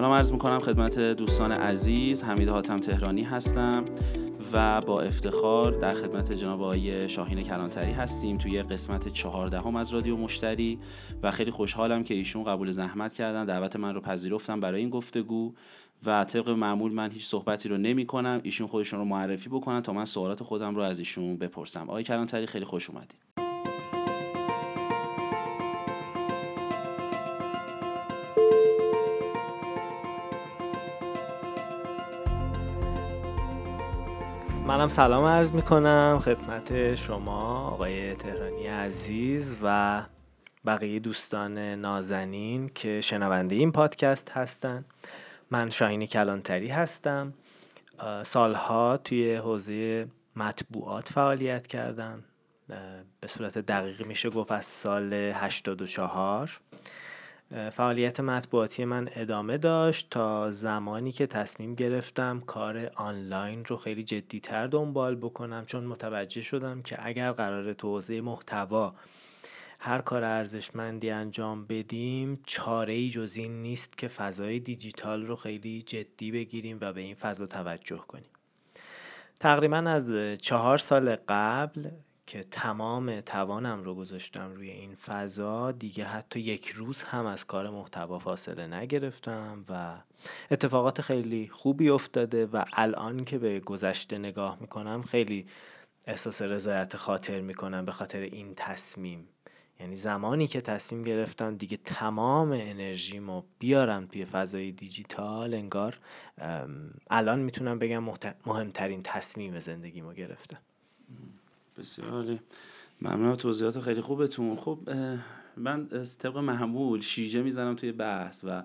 سلام عرض می‌کنم خدمت دوستان عزیز. حمید حاتم تهرانی هستم و با افتخار در خدمت جناب آقای شاهین کلانتری هستیم توی قسمت چهاردهم از رادیو مشتری و خیلی خوشحالم که ایشون قبول زحمت کردن. دعوت من رو پذیرفتم برای این گفتگو و طبق معمول من هیچ صحبتی رو نمی کنم ایشون خودشون رو معرفی بکنن تا من سوالات خودم رو از ایشون بپرسم. آقای کلانتری خیلی خوش اومدید. منم سلام عرض می کنم خدمت شما آقای تهرانی عزیز و بقیه دوستان نازنین که شنونده این پادکست هستن. من شاهین کلانتری هستم. سالها توی حوزه مطبوعات فعالیت کردم. به صورت دقیقی میشه گفت از سال 84 فعالیت مطبوعاتی من ادامه داشت تا زمانی که تصمیم گرفتم کار آنلاین رو خیلی جدیتر دنبال بکنم چون متوجه شدم که اگر قرار توضیح محتوا هر کار ارزشمندی انجام بدیم چاره ای جز این نیست که فضای دیجیتال رو خیلی جدی بگیریم و به این فضا توجه کنیم. تقریبا از چهار سال قبل که تمام توانم رو گذاشتم روی این فضا دیگه حتی یک روز هم از کار محتوا فاصله نگرفتم و اتفاقات خیلی خوبی افتاده و الان که به گذشته نگاه می‌کنم خیلی احساس رضایت خاطر می‌کنم به خاطر این تصمیم. یعنی زمانی که تصمیم گرفتم دیگه تمام انرژیمو بیارم توی فضای دیجیتال انگار الان می‌تونم بگم مهمترین تصمیم زندگیمو گرفتم. بسیار عالی. ممنون توضیحات خیلی خوبتون. خب من طبق معمول شیژه می‌زنم توی بحث و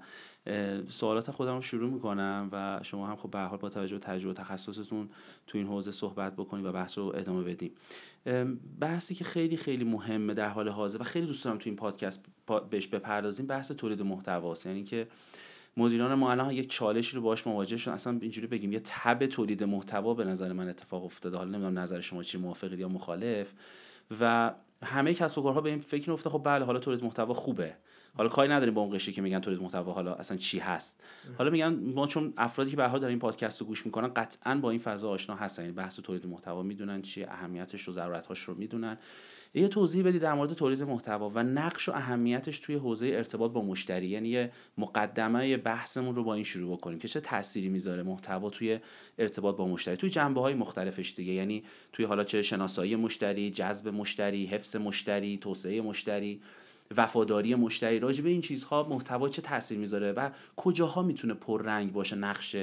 سوالات خودم رو شروع می‌کنم و شما هم خب به حال با توجه به تجربه تخصصتون تو این حوزه صحبت بکنید و بحث رو ادامه بدیم. بحثی که خیلی خیلی مهمه در حال حاضر و خیلی دوست دارم تو این پادکست بهش بپردازیم بحث تولید محتواست. یعنی که مدیران ما الان یک چالشی رو باش مواجه شدن. اصلا اینجوری بگیم یه تب تولید محتوا به نظر من اتفاق افتاده. حالا نمی‌دونم نظر شما چی موافقید یا مخالف. و همه کسب و کارها به این فکر افته خب بله حالا تولید محتوا خوبه. حالا کاری نداریم با اون قشری که میگن تولید محتوا حالا اصلا چی هست. حالا میگن ما چون افرادی که به حال در این پادکست رو گوش می‌کنن قطعا با این فضا آشنا هستن. یعنی بحث تولید محتوا می‌دونن چی اهمیتش و ضرورتهاش رو می‌دونن. یه توضیح بدید در مورد تولید محتوا و نقش و اهمیتش توی حوزه ارتباط با مشتری. یعنی یه مقدمه بحثمون رو با این شروع بکنیم که چه تأثیری می‌ذاره محتوا توی ارتباط با مشتری. توی جنبه های مختلفش دیگه. یعنی توی حالا چه شناسایی مشتری جذب مشتری حفظ مشتری توسعه مشتری. وفاداری مشتری. راجع به این چیزها محتوا چه تاثیر می‌ذاره و کجاها می‌تونه پررنگ باشه نقش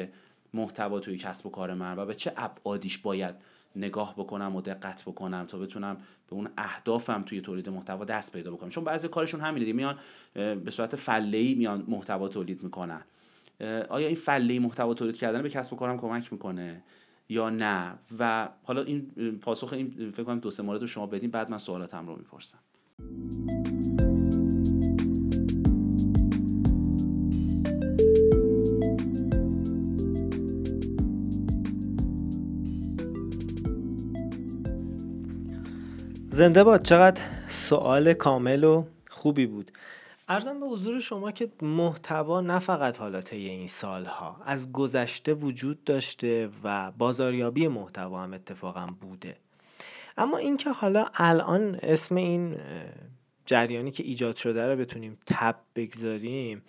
محتوا توی کسب و کار من و به چه ابعادیش باید نگاه بکنم و دقت بکنم تا بتونم به اون اهدافم توی تولید محتوا دست پیدا بکنم. چون بعضی کارشون همینه دیگه میان به صورت فله میان محتوا تولید می‌کنن. آیا این فله محتوا تولید کردن به کسب و کارم کمک می‌کنه یا نه؟ و حالا این پاسخ این فکر کنم دو سه مورد رو شما بدین بعد من سوالاتم رو می‌پرسم. زنده باد. چقدر سوال کامل و خوبی بود. ارزم به حضور شما که محتوا نه فقط حالا طی این سالها از گذشته وجود داشته و بازاریابی محتوا هم اتفاقا بوده. اما اینکه حالا الان اسم این جریانی که ایجاد شده رو بتونیم تب بگذاریم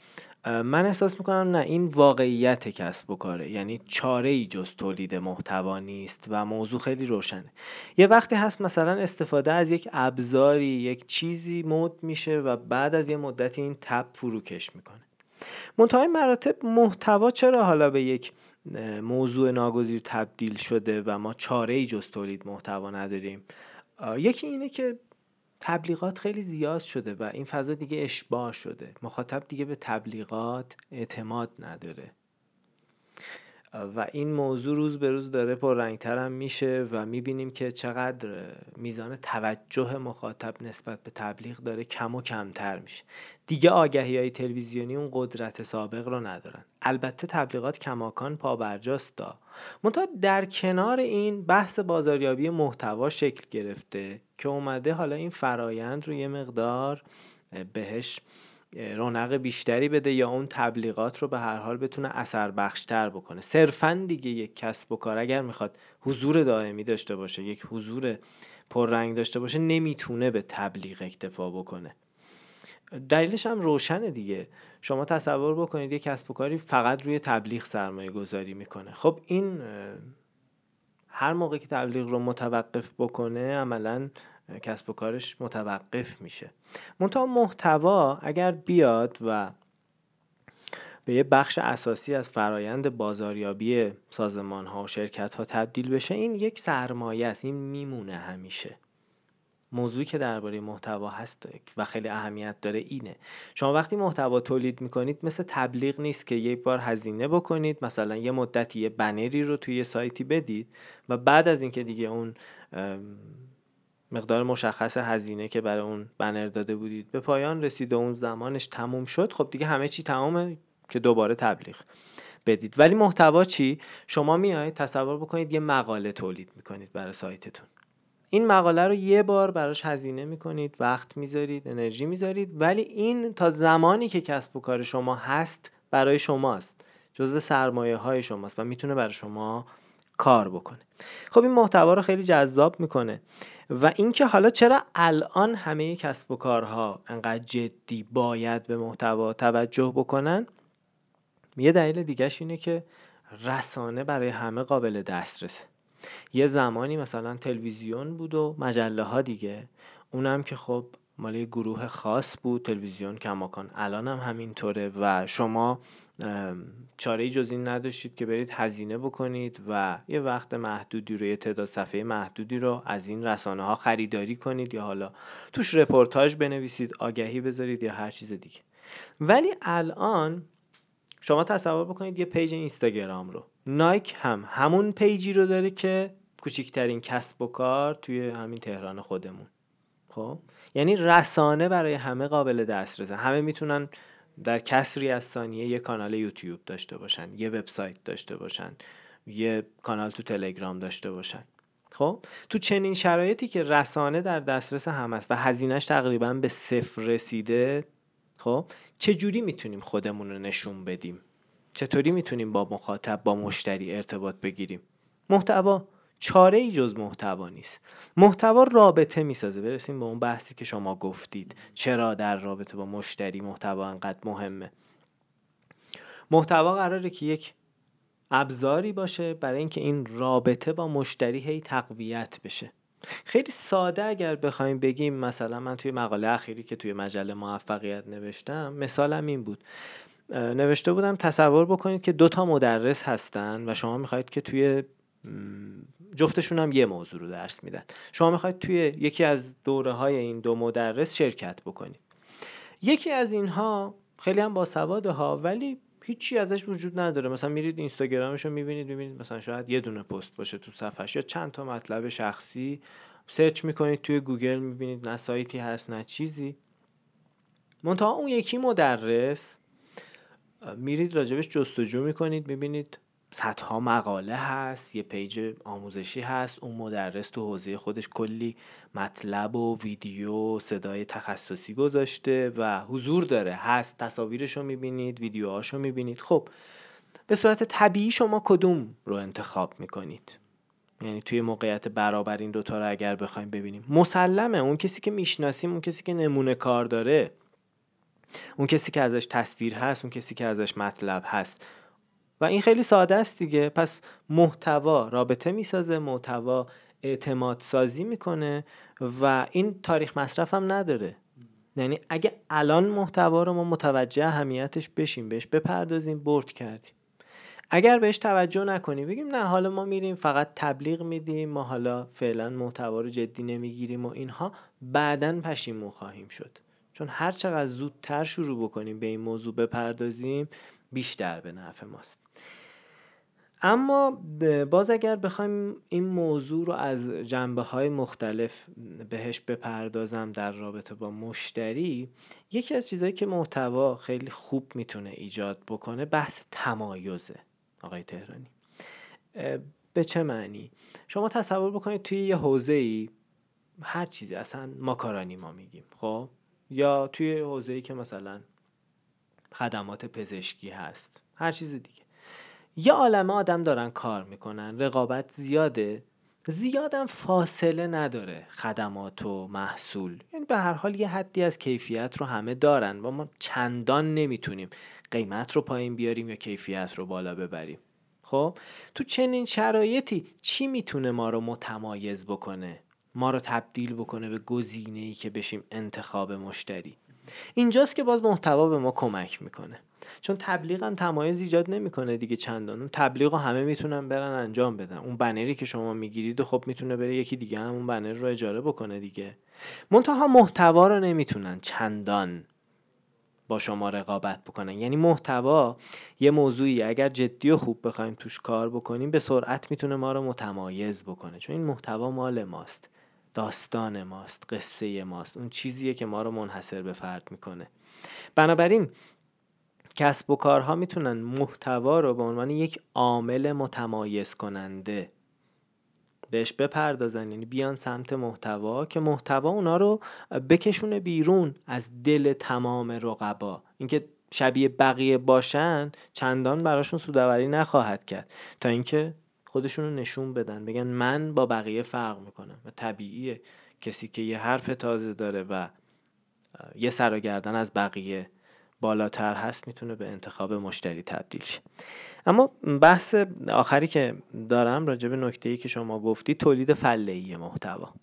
من احساس می‌کنم نه این واقعیت کسب و کاره. یعنی چاره ای جز تولید محتوا نیست و موضوع خیلی روشنه. یه وقتی هست مثلا استفاده از یک ابزاری یک چیزی مد میشه و بعد از یه مدتی این تب فروکش می‌کنه. منتهای مراتب محتوا چرا حالا به یک موضوع ناگزیر تبدیل شده و ما چاره ای جز تولید محتوا نداریم؟ یکی اینه که تبلیغات خیلی زیاد شده و این فضا دیگه اشباه شده. مخاطب دیگه به تبلیغات اعتماد نداره. و این موضوع روز به روز داره پررنگتر هم میشه و می‌بینیم که چقدر میزان توجه مخاطب نسبت به تبلیغ داره کم و کمتر میشه. دیگه آگهی های تلویزیونی اون قدرت سابق رو ندارن. البته تبلیغات کماکان پابرجاست دا. منتها در کنار این بحث بازاریابی محتوا شکل گرفته که اومده حالا این فرایند رو یه مقدار بهش رونق بیشتری بده یا اون تبلیغات رو به هر حال بتونه اثر بخشتر بکنه. صرفا دیگه یک کسب و کار اگر می‌خواد حضور دائمی داشته باشه یک حضور پررنگ داشته باشه نمی‌تونه به تبلیغ اکتفا بکنه. دلیلش هم روشنه دیگه. شما تصور بکنید یک کسب و کاری فقط روی تبلیغ سرمایه گذاری می‌کنه. خب این هر موقع که تبلیغ رو متوقف بکنه عملا کسب و کارش متوقف میشه. منتها محتوا اگر بیاد و به یه بخش اساسی از فرایند بازاریابی سازمان ها و شرکت ها تبدیل بشه این یک سرمایه است این میمونه همیشه. موضوعی که درباره محتوا هست و خیلی اهمیت داره اینه. شما وقتی محتوا تولید می‌کنید مثل تبلیغ نیست که یک بار هزینه بکنید مثلا یه مدتی یه بنری رو توی یه سایتی بدید و بعد از اینکه دیگه اون مقدار مشخص هزینه که برای اون بنر داده بودید. به پایان رسید و اون زمانش تموم شد. خب دیگه همه چی تمامه که دوباره تبلیغ بدید. ولی محتوا چی؟ شما میایید تصور بکنید یه مقاله تولید می‌کنید برای سایتتون. این مقاله رو یه بار براش هزینه می‌کنید وقت می‌ذارید انرژی می‌ذارید ولی این تا زمانی که کسب و کار شما هست برای شماست. جزو سرمایه های شماست و می‌تونه برای شما کار بکنه. خب این محتوا رو خیلی جذاب می‌کنه. و اینکه حالا چرا الان همه کسب و کارها انقدر جدی باید به محتوا توجه بکنن؟ یه دلیل دیگهش اینه که رسانه برای همه قابل دسترسه یه زمانی مثلا تلویزیون بود و مجله ها دیگه. اونم که خب مال یه گروه خاص بود تلویزیون کماکان. الان هم همینطوره و شما چاره جز این نداشتید که برید هزینه بکنید و یه وقت محدودی رو یه تعداد صفحه محدودی رو از این رسانه ها خریداری کنید یا حالا توش رپورتاج بنویسید آگهی بذارید یا هر چیز دیگه. ولی الان شما تصور بکنید یه page اینستاگرام رو. Nike هم همون page ی رو داره که کوچکترین کسب و کار توی همین تهران خودمون. خب؟ یعنی رسانه برای همه قابل دسترسه. همه می‌تونن در کسری از ثانیه یه کانال یوتیوب داشته باشن یه وبسایت داشته باشن یه کانال تو تلگرام داشته باشن. خب؟ تو چنین شرایطی که رسانه در دسترس همه است و هزینهش تقریبا به صفر رسیده خب؟ چه جوری می‌تونیم خودمون رو نشون بدیم؟ چطوری می‌تونیم با مخاطب با مشتری ارتباط بگیریم؟ محتوا چاره ای جز محتوا نیست. محتوا رابطه می‌سازه. برسیم به اون بحثی که شما گفتید. چرا در رابطه با مشتری محتوا انقدر مهمه؟ محتوا قراره که یک ابزاری باشه برای اینکه این رابطه با مشتری هی تقویت بشه. خیلی ساده اگر بخوایم بگیم مثلا من توی مقاله اخیری که توی مجله موفقیت نوشتم مثالم این بود. نوشته بودم تصور بکنید که دو تا مدرس هستن و شما می‌خواید که توی جفتشون هم یه موضوع رو درس میدن. شما می‌خواید توی یکی از دوره های این دو مدرس شرکت بکنید. یکی از اینها خیلی هم باسواده ها ولی هیچی ازش وجود نداره. مثلا میرید اینستاگرامش رو می‌بینید می‌بینید مثلا شاید یه دونه پست باشه تو صفحش یا چند تا مطلب شخصی search می‌کنید توی گوگل می‌بینید نه سایتی هست نه چیزی. منتها اون یکی مدرس میرید راجع بهش جستجو می‌کنید می‌بینید صدها مقاله هست یه page آموزشی هست اون مدرس تو حوزه خودش کلی مطلب و ویدیو صدای تخصصی گذاشته و حضور داره. هست تصاویرش رو می‌بینید ویدیوهاش رو می‌بینید. خب به صورت طبیعی شما کدوم رو انتخاب می‌کنید؟ یعنی توی موقعیت برابر این دوتا رو اگر بخوایم ببینیم. مسلمه. اون کسی که می‌شناسیم اون کسی که نمونه کار داره اون کسی که ازش تصویر هست اون کسی که ازش مطلب هست. و این خیلی ساده است دیگه. پس محتوا رابطه می‌سازه محتوا اعتماد سازی می‌کنه و این تاریخ مصرف هم نداره. یعنی اگه الان محتوا رو ما متوجه اهمیتش بشیم بهش بپردازیم برد کردیم. اگر بهش توجه نکنیم بگیم نه حالا ما میریم فقط تبلیغ میدیم ما حالا فعلا محتوا رو جدی نمی‌گیریم و اینها بعدا پشیمون خواهیم شد. چون هر چقدر زودتر شروع بکنیم به این موضوع بپردازیم بیشتر به نفع ماست. اما باز اگر بخوایم این موضوع رو از جنبه های مختلف بهش بپردازم در رابطه با مشتری یکی از چیزهایی که محتوا خیلی خوب می‌تونه ایجاد بکنه بحث تمایزه آقای تهرانی. به چه معنی؟ شما تصور بکنید توی یه حوزه ای هر چیزی اصلا ماکارانی ما میگیم خب؟ یا توی حوزه ای که مثلا خدمات پزشکی هست هر چیز دیگه. یه عالمه آدم دارن کار می‌کنن. رقابت زیاده. زیادم فاصله نداره خدمات و محصول. یعنی به هر حال یه حدی از کیفیت رو همه دارن و ما چندان نمی‌تونیم قیمت رو پایین بیاریم یا کیفیت رو بالا ببریم. خب؟ تو چنین شرایطی چی می‌تونه ما رو متمایز بکنه؟ ما رو تبدیل بکنه به گزینه ای که بشیم انتخاب مشتری. اینجاست که باز محتوا به ما کمک می‌کنه. چون تبلیغ هم تمایز ایجاد نمی‌کنه دیگه چندان. اون تبلیغ همه می‌تونن برن انجام بدن. اون بنری که شما می‌گیرید خب می‌تونه بره یکی دیگه هم اون بنر رو اجاره بکنه دیگه. منتها محتوا رو نمی‌تونن چندان با شما رقابت بکنن. یعنی محتوا یه موضوعی اگر جدی و خوب بخوایم توش کار بکنیم به سرعت می‌تونه ما رو متمایز بکنه. چون این محتوا مال ماست. داستان ماست قصه ماست. اون چیزیه که ما رو منحصر به فرد می‌کنه. بنابراین کسب و کارها می‌تونن محتوا رو به عنوان یک عامل متمایز کننده بهش بپردازن. یعنی بیان سمت محتوا که محتوا اونا رو بکشونه بیرون از دل تمام رقبا. اینکه شبیه بقیه باشن چندان براشون سوداوری نخواهد کرد. تا اینکه خودشون رو نشون بدن. بگن من با بقیه فرق می‌کنم. و طبیعیه. کسی که یه حرف تازه داره و یه سر و گردن از بقیه بالاتر هست می‌تونه به انتخاب مشتری تبدیل شه. اما بحث آخری که دارم راجع به نکته ای که شما گفتی تولید فله محتوا.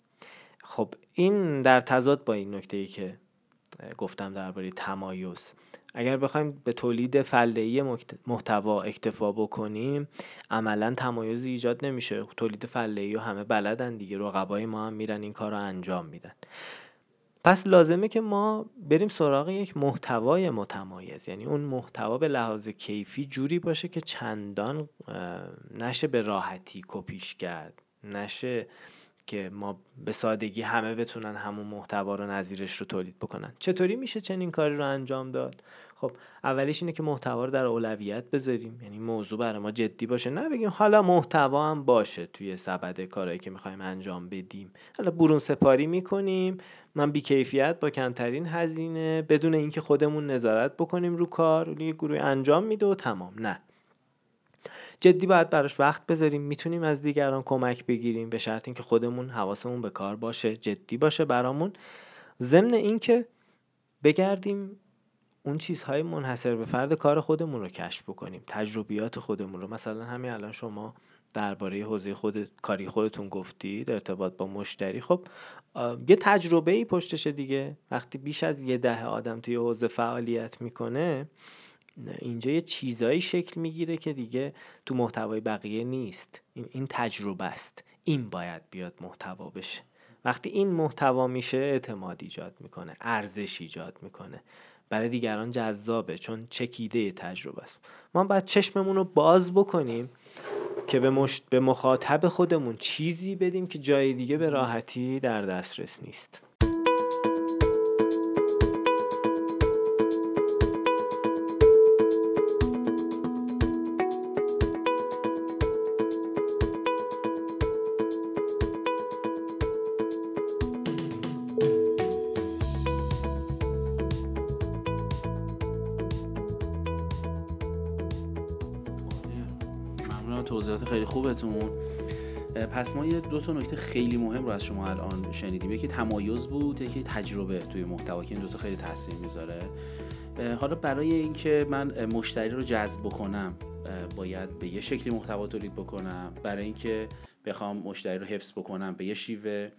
خب این در تضاد با این نکته ای که گفتم درباره تمایز. اگر بخوایم به تولید فله محتوا اکتفا بکنیم عملا تمایز ایجاد نمیشه. تولید فله و همه بلدن دیگه. رقبای ما هم میرن این کار رو انجام میدن. پس لازمه که ما بریم سراغ یک محتوای متمایز. یعنی اون محتوا به لحاظ کیفی جوری باشه که چندان نشه به راحتی کپیش کرد. نشه که ما به سادگی همه بتونن همون محتوا رو نظیرش رو تولید بکنن. چطوری میشه چنین کاری رو انجام داد؟ خب اولیش اینه که محتوا رو در اولویت بذاریم. یعنی موضوع برای ما جدی باشه. نه بگیم حالا محتوا هم باشه توی سبد کارهایی که می‌خوایم انجام بدیم. حالا برون سپاری می‌کنیم. من بیکیفیت با کمترین هزینه بدون اینکه خودمون نظارت بکنیم رو کار یه گروه انجام میده و تمام. نه. جدی باید براش وقت بذاریم می‌تونیم از دیگران کمک بگیریم به شرط اینکه خودمون حواسمون به کار باشه جدی باشه برامون. ضمن اینکه بگردیم اون چیزهای منحصر به فرد کار خودمون رو کشف بکنیم تجربیات خودمون رو. مثلا همین الان شما درباره حوزه خود کاری خودتون گفتید ارتباط با مشتری. خب یه تجربه ای پشتشه دیگه. وقتی بیش از یه دهه آدم توی حوزه فعالیت می‌کنه اینجا یه چیزایی شکل می‌گیره که دیگه تو محتوای بقیه نیست. این, این تجربه است. این باید بیاد محتوا بشه. وقتی این محتوا میشه اعتماد ایجاد می‌کنه ارزش ایجاد می‌کنه. برای دیگران جذابه چون چکیده تجربه است. ما باید چشممون رو باز بکنیم که به, مشت به مخاطب خودمون چیزی بدیم که جای دیگه به راحتی در دسترس نیست. خوبتون پس ما یه دو تا نکته خیلی مهم رو از شما الان شنیدیم. یکی تمایز بود یکی تجربه توی محتوا که این دوتا خیلی تاثیر می‌ذاره. حالا برای اینکه من مشتری رو جذب بکنم باید به یه شکلی محتوا تولید بکنم. برای اینکه بخوام مشتری رو حفظ بکنم به یه شیوه.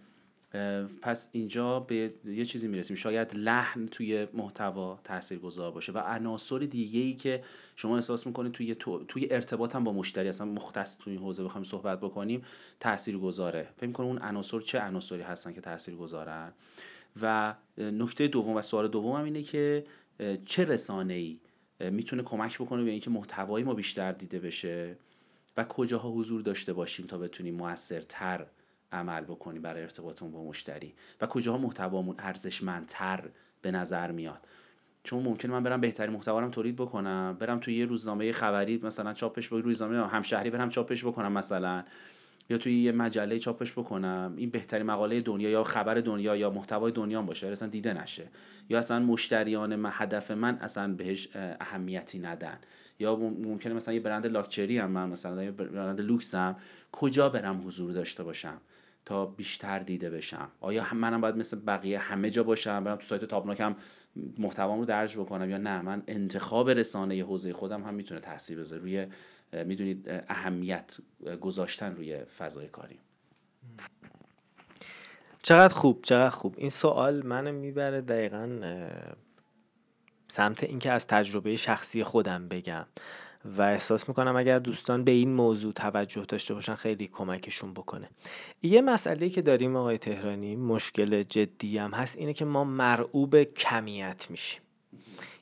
پس اینجا به یه چیزی می‌رسیم. شاید لحن توی محتوا تاثیرگذار باشه و عناصر دیگه ای که شما احساس می‌کنید توی توی ارتباط هم با مشتری اصلا مختص توی این حوزه بخوایم صحبت بکنیم تاثیرگذاره. فکر می‌کنم اون عناصر چه عناصری هستن که تاثیرگذارن؟ و نکته دوم و سوال دوم هم اینه که چه رسانه ای می‌تونه کمک بکنه به اینکه محتوای ما بیشتر دیده بشه؟ و کجاها حضور داشته باشیم تا بتونیم موثرتر عمل بکنیم برای ارتباطمون با مشتری. و کجاها محتوامون ارزشمندتر به نظر میاد؟ چون ممکنه من برم بهترین محتوا تولید بکنم برم توی یه روزنامه خبری مثلا چاپش با روزنامه همشهری برم چاپش بکنم مثلا. یا توی یه مجله چاپش بکنم. این بهترین مقاله دنیا یا خبر دنیا یا محتوای دنیا باشه. اصلا دیده نشه. یا اصلا مشتریان من هدف من اصلا بهش اهمیتی ندن. یا ممکنه مثلا یه برند لاکچری هم من مثلا یه برند هم کجا برم حضور داشته باشم؟ تا بیشتر دیده بشم. آیا منم باید مثل بقیه همه جا باشم برم تو سایت تابناکم محتوام رو درج بکنم یا نه؟ من انتخاب رسانه حوزه خودم هم می‌تونه تاثیر بذاره روی می‌دونید اهمیت گذاشتن روی فضای کاری. چقدر خوب چقدر خوب. این سوال منو می‌بره دقیقا سمت اینکه از تجربه شخصی خودم بگم. و احساس می‌کنم اگر دوستان به این موضوع توجه داشته باشن خیلی کمکشون بکنه. یه مسئله که داریم آقای تهرانی مشکل جدی هم هست اینه که ما مرعوب کمیت میشیم.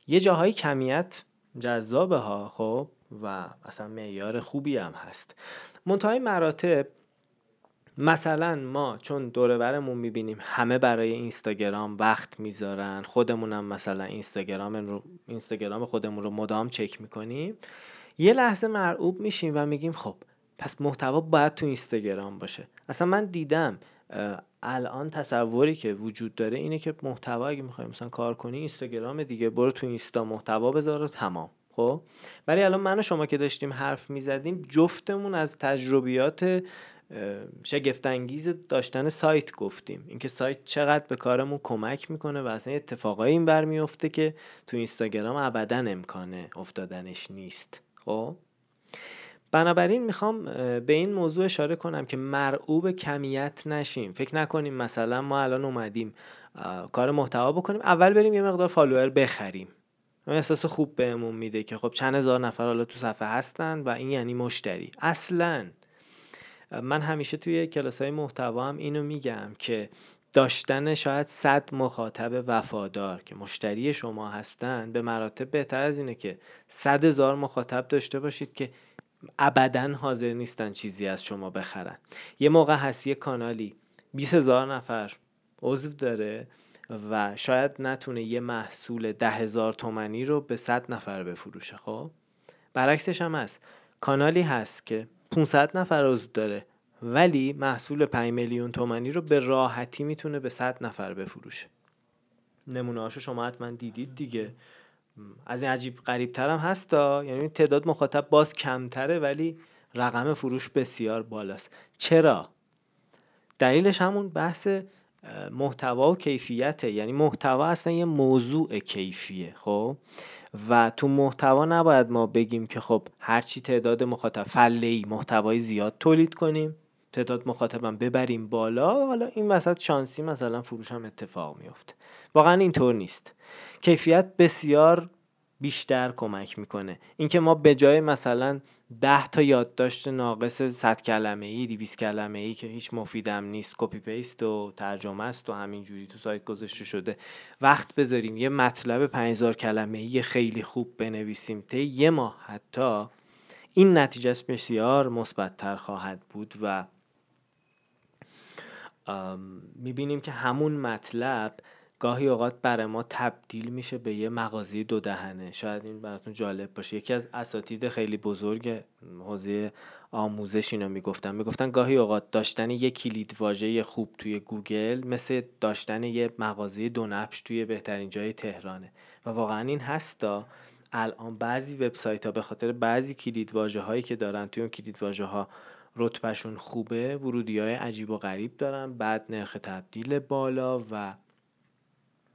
یه جاهای کمیت جذابه ها خب و اصلا معیار خوبی هم هست. منتهای مراتب مثلا ما چون دور برمون می‌بینیم همه برای اینستاگرام وقت می‌ذارن خودمونم مثلا اینستاگرام رو اینستاگرام خودمون رو مدام چک می‌کنیم یه لحظه مرعوب میشیم و میگیم خب پس محتوا باید تو اینستاگرام باشه. اصلا من دیدم الان تصوری که وجود داره اینه که محتوا اگه می‌خوای مثلا کار کنی اینستاگرام دیگه برو تو اینستا محتوا بذار و تمام. خب؟ ولی الان من و شما که داشتیم حرف می‌زدیم جفتمون از تجربیات شگفتانگیز داشتن سایت گفتیم. اینکه سایت چقدر به کارمون کمک می‌کنه و اصلا اتفاقایی این برمیفته که تو اینستاگرام ابدا امکانه افتادنش نیست. خب؟ بنابراین می‌خوام به این موضوع اشاره کنم که مرعوب کمیت نشیم. فکر نکنیم مثلا ما الان اومدیم کار محتوا بکنیم. اول بریم یه مقدار فالوور بخریم. احساس خوب بهمون میده که خب چند هزار نفر حالا تو صفحه هستن و این یعنی مشتری. اصلا من همیشه توی کلاس های محتوا هم اینو میگم که داشتن شاید صد مخاطب وفادار که مشتری شما هستن به مراتب بهتر از اینه که صد هزار مخاطب داشته باشید که ابدا حاضر نیستن چیزی از شما بخرن. یه موقع هست یه کانالی 20 هزار نفر عضو داره و شاید نتونه یه محصول ده هزار تومنی رو به صد نفر بفروشه خب؟ برعکسش هم هست. کانالی هست که 500 نفر عضو داره. ولی محصول 5 میلیون تومنی رو به راحتی می‌تونه به 100 نفر بفروشه. نمونه شما حتما دیدید دیگه. از این عجیب قریب ترم هستا یعنی تعداد مخاطب باز کمتره ولی رقم فروش بسیار بالاست. چرا؟ دلیلش همون بحث محتوا و کیفیته. یعنی محتوا اصلا یه موضوع کیفیه خب؟ و تو محتوا نباید ما بگیم که خب هرچی تعداد مخاطب فله ای محتوای زیاد تولید کنیم. تعداد مخاطبم ببریم بالا حالا این وسط شانسی مثلا فروش هم اتفاق میفته واقعا اینطور نیست. کیفیت بسیار بیشتر کمک می‌کنه. اینکه ما به جای مثلا ده تا یادداشت ناقص 100 کلمه ای 200 کلمه ای که هیچ مفیدم نیست copy paste و ترجمه است و همینجوری تو سایت گذاشته شده وقت بذاریم یه مطلب 5000 کلمه ای خیلی خوب بنویسیم تا یه ماه حتی این نتیجه بسیار مثبتتر خواهد بود و می‌بینیم که همون مطلب گاهی اوقات برای ما تبدیل میشه به یه مغازه دو دهنه. شاید این براتون جالب باشه. یکی از اساتید خیلی بزرگ حوزه آموزش اینو می‌گفتن. می‌گفتن گاهی اوقات داشتن یه کلید واژه خوب توی گوگل مثل داشتن یه مغازه دو نبش توی بهترین جای تهرانه. و واقعا این هستا الان بعضی وبسایت ها به خاطر بعضی کلید واژه هایی که دارن توی اون کلید واژه ها رتبهشون خوبه ورودی های عجیب و غریب دارن. بعد نرخ تبدیل بالا و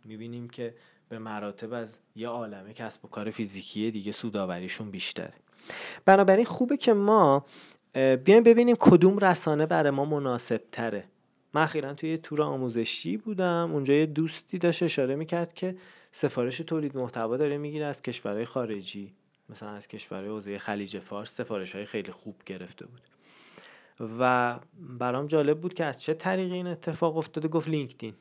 می‌بینیم که به مراتب از یه عالمه کسب و کار فیزیکی دیگه سوداوریشون بیشتره. بنابراین خوبه که ما بیایم ببینیم کدوم رسانه برای ما مناسب تره من اخیرا توی یه تور آموزشی بودم. اونجا یه دوستی داشت اشاره می‌کرد که سفارش تولید محتوا داره می‌گیره از کشورهای خارجی. مثلا از کشورهای حوزه خلیج فارس سفارش های خیلی خوب گرفته بود. و برام جالب بود که از چه طریقی این اتفاق افتاده گفت لینکدین.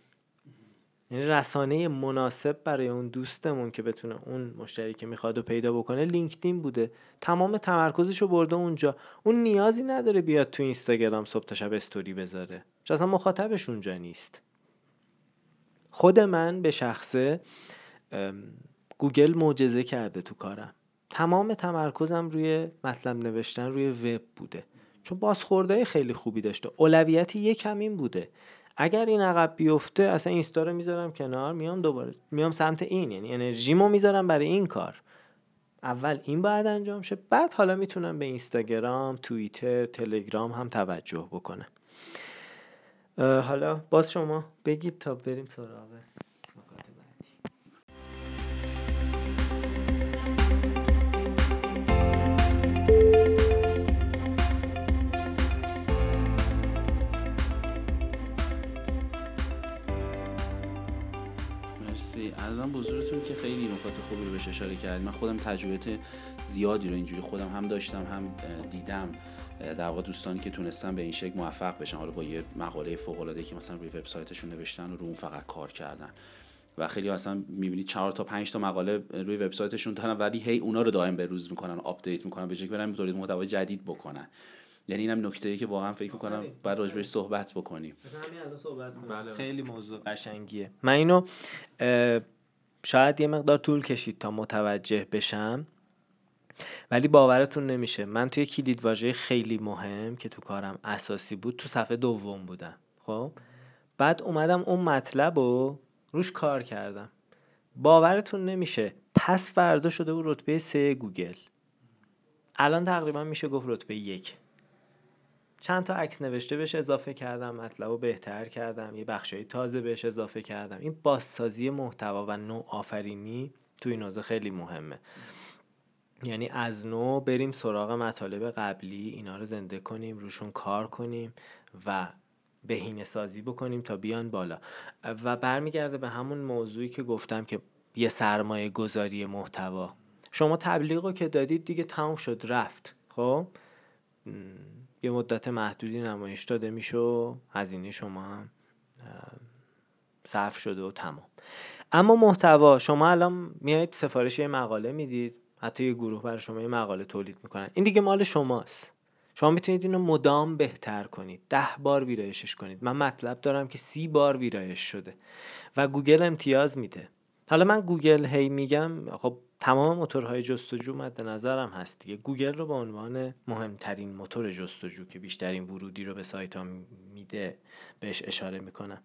یعنی رسانه مناسب برای اون دوستمون که بتونه اون مشتری که می‌خواد و پیدا بکنه لینکدین بوده. تمام تمرکزش رو برده اونجا. اون نیازی نداره بیاد تو اینستاگرام صبح تا شب استوری بذاره. چون اصلا مخاطبش اونجا نیست. خود من به شخصه گوگل معجزه کرده تو کارم. تمام تمرکزم روی مطلب نوشتن روی وب بوده. چون بازخوردهای خیلی خوبی داشته. اولویت یکم این بوده. اگر این عقب بیفته اصلا اینستا رو می‌ذارم کنار میام دوباره میام سمت این. یعنی انرژیمو می‌ذارم برای این کار. اول این باید انجام شه بعد حالا می‌تونم به اینستاگرام توییتر تلگرام هم توجه بکنم. حالا باز شما بگید تا بریم سراغ. عرضم به حضورتون که خیلی نکات خوبی رو بهش اشاره کردید. من خودم تجربه زیادی رو اینجوری خودم هم داشتم هم دیدم. در واقع دوستانی که تونستن به این شکل موفق بشن حالا با یه مقاله فوق العاده که مثلا روی وبسایتشون نوشتن و رو اون فقط کار کردن. و خیلی اصلا می‌بینید چهار تا پنج تا مقاله روی وبسایتشون دارن ولی هی اونا رو دائم به روز می‌کنن update می‌کنن به جای برن تولید محتوای جدید بکنن. یعنی اینم نکته ای که واقعا فکر می‌کنم بعد راجع بهش صحبت بکنیم. بله. خیلی موضوع قشنگیه. من اینو شاید یه مقدار طول کشید تا متوجه بشم ولی باورتون نمیشه. من توی کلید واژه خیلی مهم که تو کارم اساسی بود تو صفحه دوم بودم. خب؟ بعد اومدم اون مطلب رو روش کار کردم. باورتون نمیشه پس فردا شده بود رتبه سه گوگل. الان تقریبا میشه گفت رتبه یک. چند تا عکس نوشته بهش اضافه کردم مطلب رو بهتر کردم یه بخشای تازه بهش اضافه کردم. این بازسازی محتوا و نوع آفرینی تو این حوزه خیلی مهمه. یعنی از نو بریم سراغ مطالب قبلی اینا رو زنده کنیم روشون کار کنیم و بهینه سازی بکنیم تا بیان بالا. و برمیگرده به همون موضوعی که گفتم که یه سرمایه گذاری محتوا. شما تبلیغ رو که دادید دیگه تموم شد رفت. خب؟ یه مدت محدودی نمایش داده میشه و هزینه شما هم صرف شده و تمام. اما محتوا شما الان میایید سفارش یه مقاله می‌دید حتی یه گروه برای شما یه مقاله تولید می‌کنن. این دیگه مال شماست. شما می‌تونید اینو مدام بهتر کنید. ده بار ویرایشش کنید. من مطلب دارم که سی بار ویرایش شده و گوگل امتیاز میده. حالا من گوگل هی میگم خب تمام موتورهای جستجو مد نظرم هست دیگه. گوگل رو به عنوان مهمترین موتور جستجو که بیشترین ورودی رو به سایت ها میده بهش اشاره می‌کنم.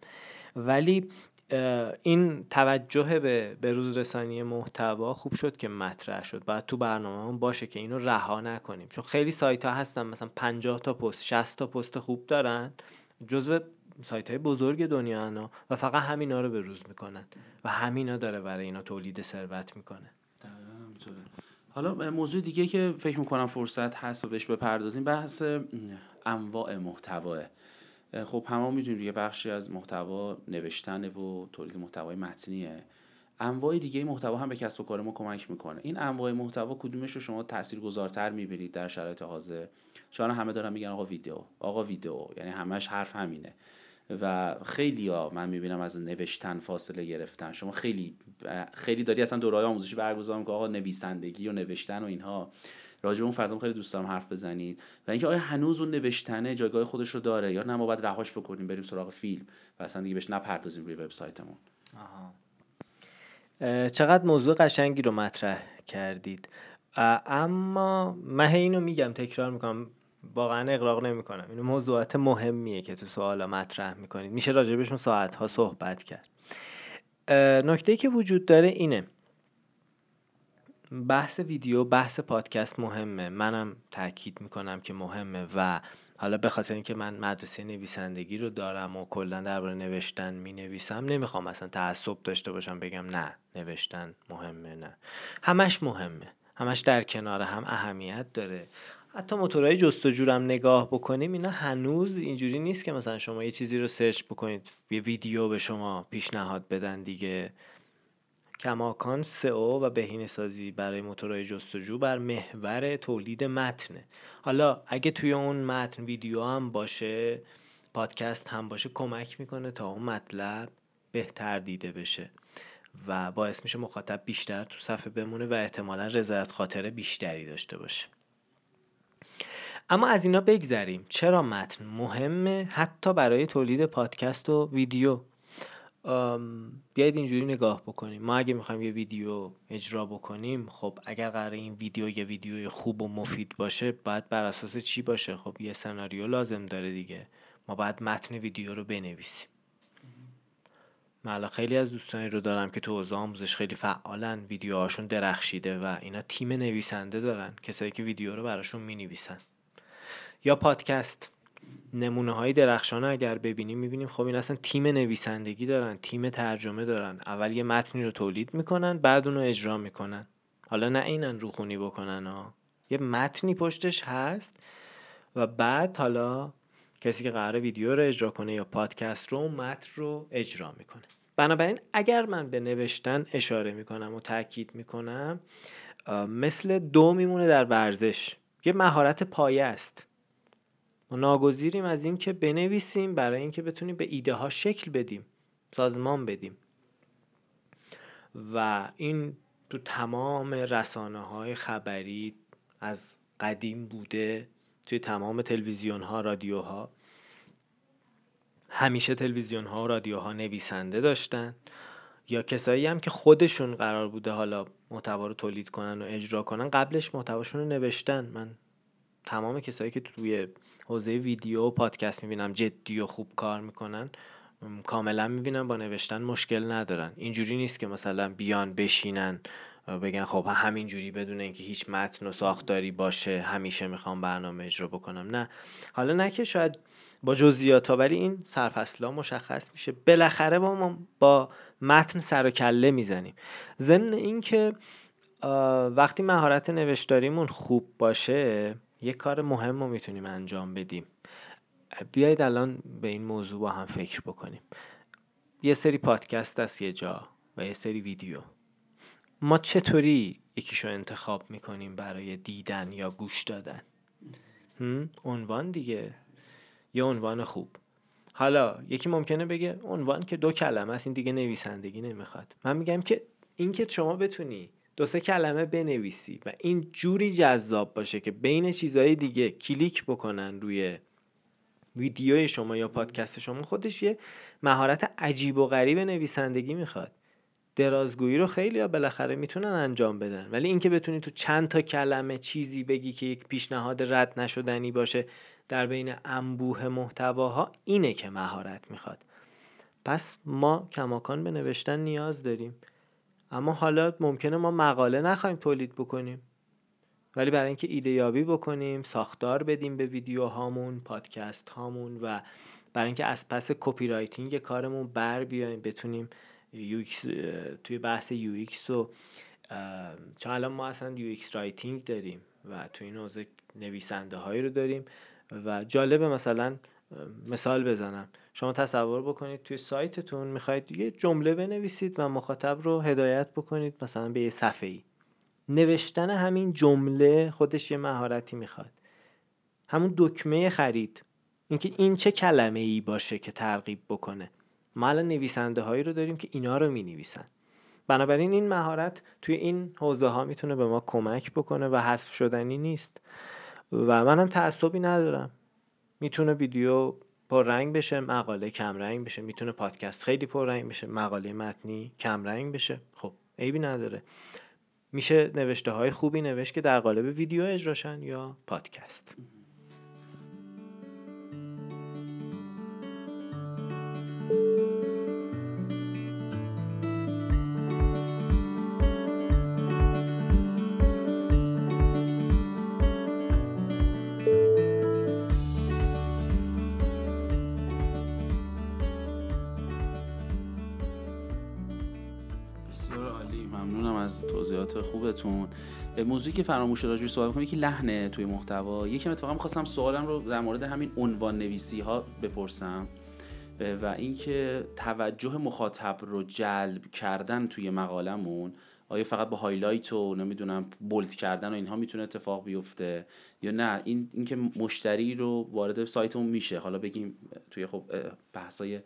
ولی این توجه به روز رسانی محتوا خوب شد که مطرح شد. باید تو برنامه باشه که اینو رها نکنیم. چون خیلی سایت ها هستن مثلا 50 تا پست 60 تا پست خوب دارن. جزو سایت های بزرگ دنیا و فقط همینا رو به روز می‌کنن و همینا داره برای اینا تولید ثروت می‌کنه. حالا موضوع دیگه که فکر می‌کنم فرصت هست و بهش بپردازیم بحث انواع محتواه. خب همه می‌دونیم یه بخشی از محتوا نوشتن و تولید محتوای متنیه. انواع دیگه محتوا هم به کسب و کار ما کمک می‌کنه. این انواع محتوا کدومش رو شما تاثیرگذارتر می‌بینید در شرایط حاضر؟ چون همه دارن میگن آقا ویدیو. آقا ویدیو یعنی همش حرف همینه. و خیلی ها من می‌بینم از نوشتن فاصله گرفتن. شما خیلی خیلی داری اصلا دورای آموزشی برگزار می‌کنه آقا نویسندگی و نوشتن و اینها. راجع اون فضا خیلی دوست دارم حرف بزنید. و اینکه آیا هنوز اون نوشتنه جایگاه خودش رو داره یا نه ما باید رهاش بکنیم بریم سراغ فیلم و اصلا دیگه بهش نپردازیم روی وبسایتمون. چقدر موضوع قشنگی رو مطرح کردید. اما من اینو میگم تکرار می‌کنم. واقعا اقراق نمی‌کنم. اینو موضوعات مهمیه که تو سوالا مطرح می‌کنید. میشه راجبشون ساعت ها صحبت کرد. نکته که وجود داره اینه. بحث ویدیو بحث پادکست مهمه. منم تاکید می‌کنم که مهمه و حالا به خاطر اینکه من مدرسه نویسندگی رو دارم و کلا درباره نوشتن می نویسم نمی‌خوام اصلا تعصب داشته باشم بگم نه نوشتن مهمه نه. همش مهمه. همش در کنار هم اهمیت داره. حتی موتورهای جستجو نگاه بکنیم اینا هنوز اینجوری نیست که مثلا شما یه چیزی رو سرچ بکنید یه ویدیو به شما پیشنهاد بدن دیگه. کماکان سئو و بهینه سازی برای موتورهای جستجو بر محور تولید متنه. حالا اگه توی اون متن ویدیو هم باشه پادکست هم باشه کمک می‌کنه تا اون مطلب بهتر دیده بشه و باعث میشه مخاطب بیشتر تو صفحه بمونه و احتمالا رضایت خاطره بیشتری داشته باشه. اما از اینا بگذریم. چرا متن مهمه؟ حتی برای تولید پادکست و ویدیو. بیاید اینجوری نگاه بکنیم. ما اگه می‌خوایم یه ویدیو اجرا بکنیم خب اگر قرار این ویدیو یه ویدیو خوب و مفید باشه باید بر اساس چی باشه؟ خب یه سناریو لازم داره دیگه. ما باید متن ویدیو رو بنویسیم. من خیلی از دوستانی رو دارم که تو حوزه آموزش خیلی فعالن ویدیوهاشون درخشیده و اینا تیم نویسنده دارن کسایی که ویدیو رو براشون می نویسن یا پادکست. نمونه های درخشانه اگر ببینیم می‌بینیم خب این اصلا تیم نویسندگی دارن تیم ترجمه دارن. اول یه متنی رو تولید می‌کنن بعد اون رو اجرا می‌کنن. حالا نه اینن روخونی بکنن ها یه متنی پشتش هست و بعد حالا کسی که قرار ویدیو رو اجرا کنه یا پادکست رو متن رو اجرا می‌کنه. بنابراین اگر من به نوشتن اشاره می‌کنم و تاکید می‌کنم مثل دو میمونه در ورزش. یه مهارت پایه است. ما ناگزیریم از اینکه بنویسیم برای اینکه بتونیم به ایده ها شکل بدیم سازمان بدیم. و این تو تمام رسانه های خبری از قدیم بوده توی تمام تلویزیون ها رادیوها همیشه تلویزیون ها و رادیوها نویسنده داشتن. یا کسایی هم که خودشون قرار بوده حالا محتوا رو تولید کنن و اجرا کنن قبلش محتواشون رو نوشتن. من تمام کسایی که توی حوزه ویدیو و پادکست می‌بینم جدی و خوب کار می‌کنن کاملا می‌بینم با نوشتن مشکل ندارن. اینجوری نیست که مثلا بیان بشینن بگن خب همینجوری بدون اینکه هیچ متن و ساختاری باشه همیشه می‌خوام برنامه اجرا بکنم. نه. حالا نه که شاید با جزئیات ولی این سرفصلا مشخص میشه. بالاخره با ما با متن سر و کله می‌زنیم. ضمن اینکه وقتی مهارت نوشتاریمون خوب باشه یه کار مهم رو می‌تونیم انجام بدیم. بیایید الان به این موضوع با هم فکر بکنیم. یه سری پادکست است یه جا و یه سری ویدیو. ما چطوری یکیشو انتخاب می‌کنیم برای دیدن یا گوش دادن؟ عنوان دیگه. یه عنوان خوب. حالا یکی ممکنه بگه عنوان که دو کلمه است این دیگه نویسندگی نمی‌خواد. من میگم که اینکه شما بتونی دو سه کلمه بنویسی و این جوری جذاب باشه که بین چیزهای دیگه کلیک بکنن روی ویدیوی شما یا پادکست شما خودش یه مهارت عجیب و غریب نویسندگی می‌خواد. درازگویی رو خیلی ها بالاخره می‌تونن انجام بدن. ولی اینکه بتونی تو چند تا کلمه چیزی بگی که یک پیشنهاد رد نشدنی باشه در بین انبوه محتواها اینه که مهارت می‌خواد. پس ما کماکان به نوشتن نیاز داریم. اما حالا ممکنه ما مقاله نخوایم تولید بکنیم. ولی برای اینکه ایده یابی بکنیم ساختار بدیم به ویدیو هامون پادکست هامون و برای اینکه از پس copywriting کارمون بر بیایم بتونیم U توی بحث UX و چون الان ما اصلا UX writing داریم و توی این حوزه نویسنده هایی رو داریم و جالبه مثلا مثال بزنم. شما تصور بکنید توی سایتتون می‌خواید یه جمله بنویسید و مخاطب رو هدایت بکنید مثلا به یه صفحه ای نوشتن همین جمله خودش یه مهارتی می‌خواد. همون دکمه خرید. اینکه این چه کلمه ای باشه که ترغیب بکنه. ما الان نویسنده هایی رو داریم که اینا رو می نویسن بنابراین این مهارت توی این حوزه ها می‌تونه به ما کمک بکنه و حذف شدنی نیست. و منم تعصبی ندارم. می‌تونه ویدیو پر رنگ بشه مقاله کم رنگ بشه. می‌تونه پادکست خیلی پر رنگ بشه مقاله متنی کم رنگ بشه. خب عیبی نداره. میشه نوشته های خوبی نوشت که در قالب ویدیو اجراشن یا پادکست. خوبتون. موضوعی که فراموش راجع بهش صحبت کنم یکی لحنه توی محتوا. یکی اتفاقا می‌خواستم سوالم رو در مورد همین عنوان نویسی ها بپرسم و اینکه توجه مخاطب رو جلب کردن توی مقالمون آیا فقط با highlight و نمی‌دونم bold کردن و اینها می‌تونه اتفاق بیفته یا نه؟ این اینکه مشتری رو وارد سایتمون میشه. حالا بگیم توی خب بحثای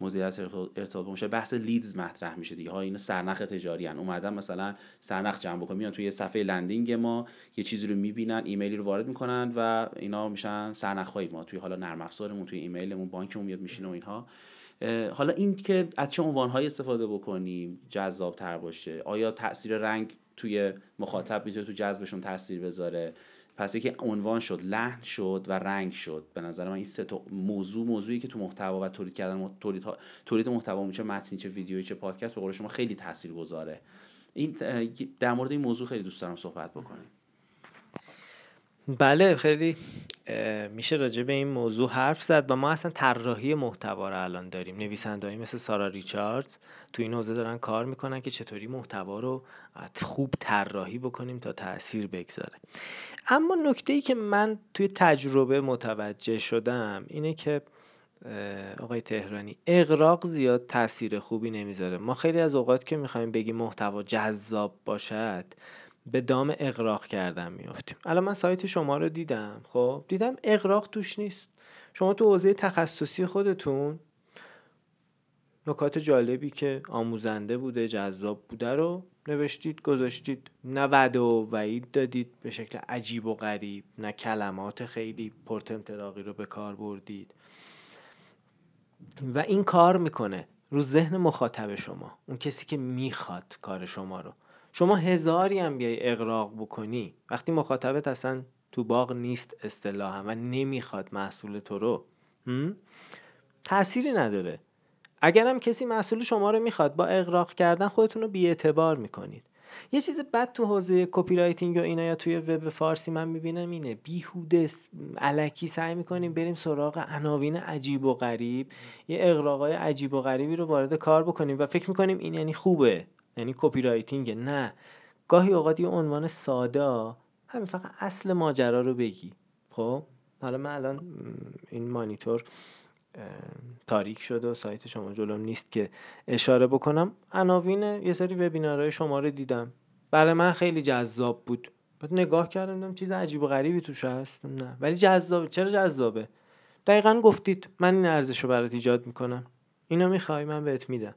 مدیریت ارتباط باشه بحث leads مطرح میشه دیگه. ها اینا سرنخ تجاری ان اومدن مثلا سرنخ جمع بکنن. میان توی صفحه landing ما یه چیزی رو می‌بینن ایمیلی رو وارد می‌کنن و اینا میشن سرنخ های ما. توی حالا نرم افزارمون توی ایمیلمون بانکمون میاد میشینه و اینها. حالا این که از چه عنوانهایی استفاده بکنیم جذاب تر باشه؟ آیا تاثیر رنگ توی مخاطب می‌تونه تو جذبشون تاثیر بذاره؟ پس یکی عنوان شد لحن شد و رنگ شد. به نظر من این سه تا موضوع موضوعی که تو محتوا و تولید کردن تولید تولید محتوا چه متنی چه ویدیویی چه پادکست به قول شما خیلی تاثیر گذاره این در مورد این موضوع خیلی دوست دارم صحبت بکنیم. بله خیلی میشه راجع به این موضوع حرف زد و ما اصلا طراحی محتوا رو الان داریم. نویسندهایی مثل سارا ریچاردز تو این حوزه دارن کار می‌کنن که چطوری محتوا رو خوب طراحی بکنیم تا تاثیر بگذاره. اما نکته ای که من توی تجربه متوجه شدم اینه که آقای تهرانی اقراق زیاد تاثیر خوبی نمی‌ذاره. ما خیلی از اوقات که می‌خوایم بگیم محتوا جذاب باشد به دام اقراق کردن میافتیم. الان من سایت شما رو دیدم. خب دیدم اقراق توش نیست. شما تو حوزه تخصصی خودتون نکات جالبی که آموزنده بوده جذاب بوده رو نوشتید گذاشتید. نه وعده و وعید دادید به شکل عجیب و غریب نه کلمات خیلی پرتمتراقی رو به کار بردید. و این کار می‌کنه رو ذهن مخاطب شما اون کسی که می‌خواد کار شما رو. شما هزاری هم بیای اغراق بکنی وقتی مخاطبت اصلا تو باغ نیست اصطلاحا و نمی‌خواد محصول تو رو تأثیری نداره. اگرم کسی محصول شما رو می‌خواد با اغراق کردن خودتون رو بی‌اعتبار می‌کنید. یه چیز بد تو حوزه copywriting و اینا یا توی وب فارسی من می‌بینم اینه بیهوده الکی سعی می‌کنیم بریم سراغ عناوین عجیب و غریب. یه اغراقای عجیب و غریبی رو وارد کار بکنیم و فکر می‌کنیم این یعنی خوبه. یعنی copywriting نه. گاهی اوقات یه عنوان ساده همین فقط اصل ماجرا رو بگی. خب؟ حالا من الان این مانیتور تاریک شده و سایت شما جلوم نیست که اشاره بکنم. عناوین یه سری وبینارهای شما رو دیدم. برای من خیلی جذاب بود. بعد نگاه کردم چیز عجیب و غریبی توش هست. نه. ولی جذابه چرا جذابه؟ دقیقا گفتید. من این ارزش رو برات ایجاد می‌کنم. اینو می‌خوای؟ من بهت میدم.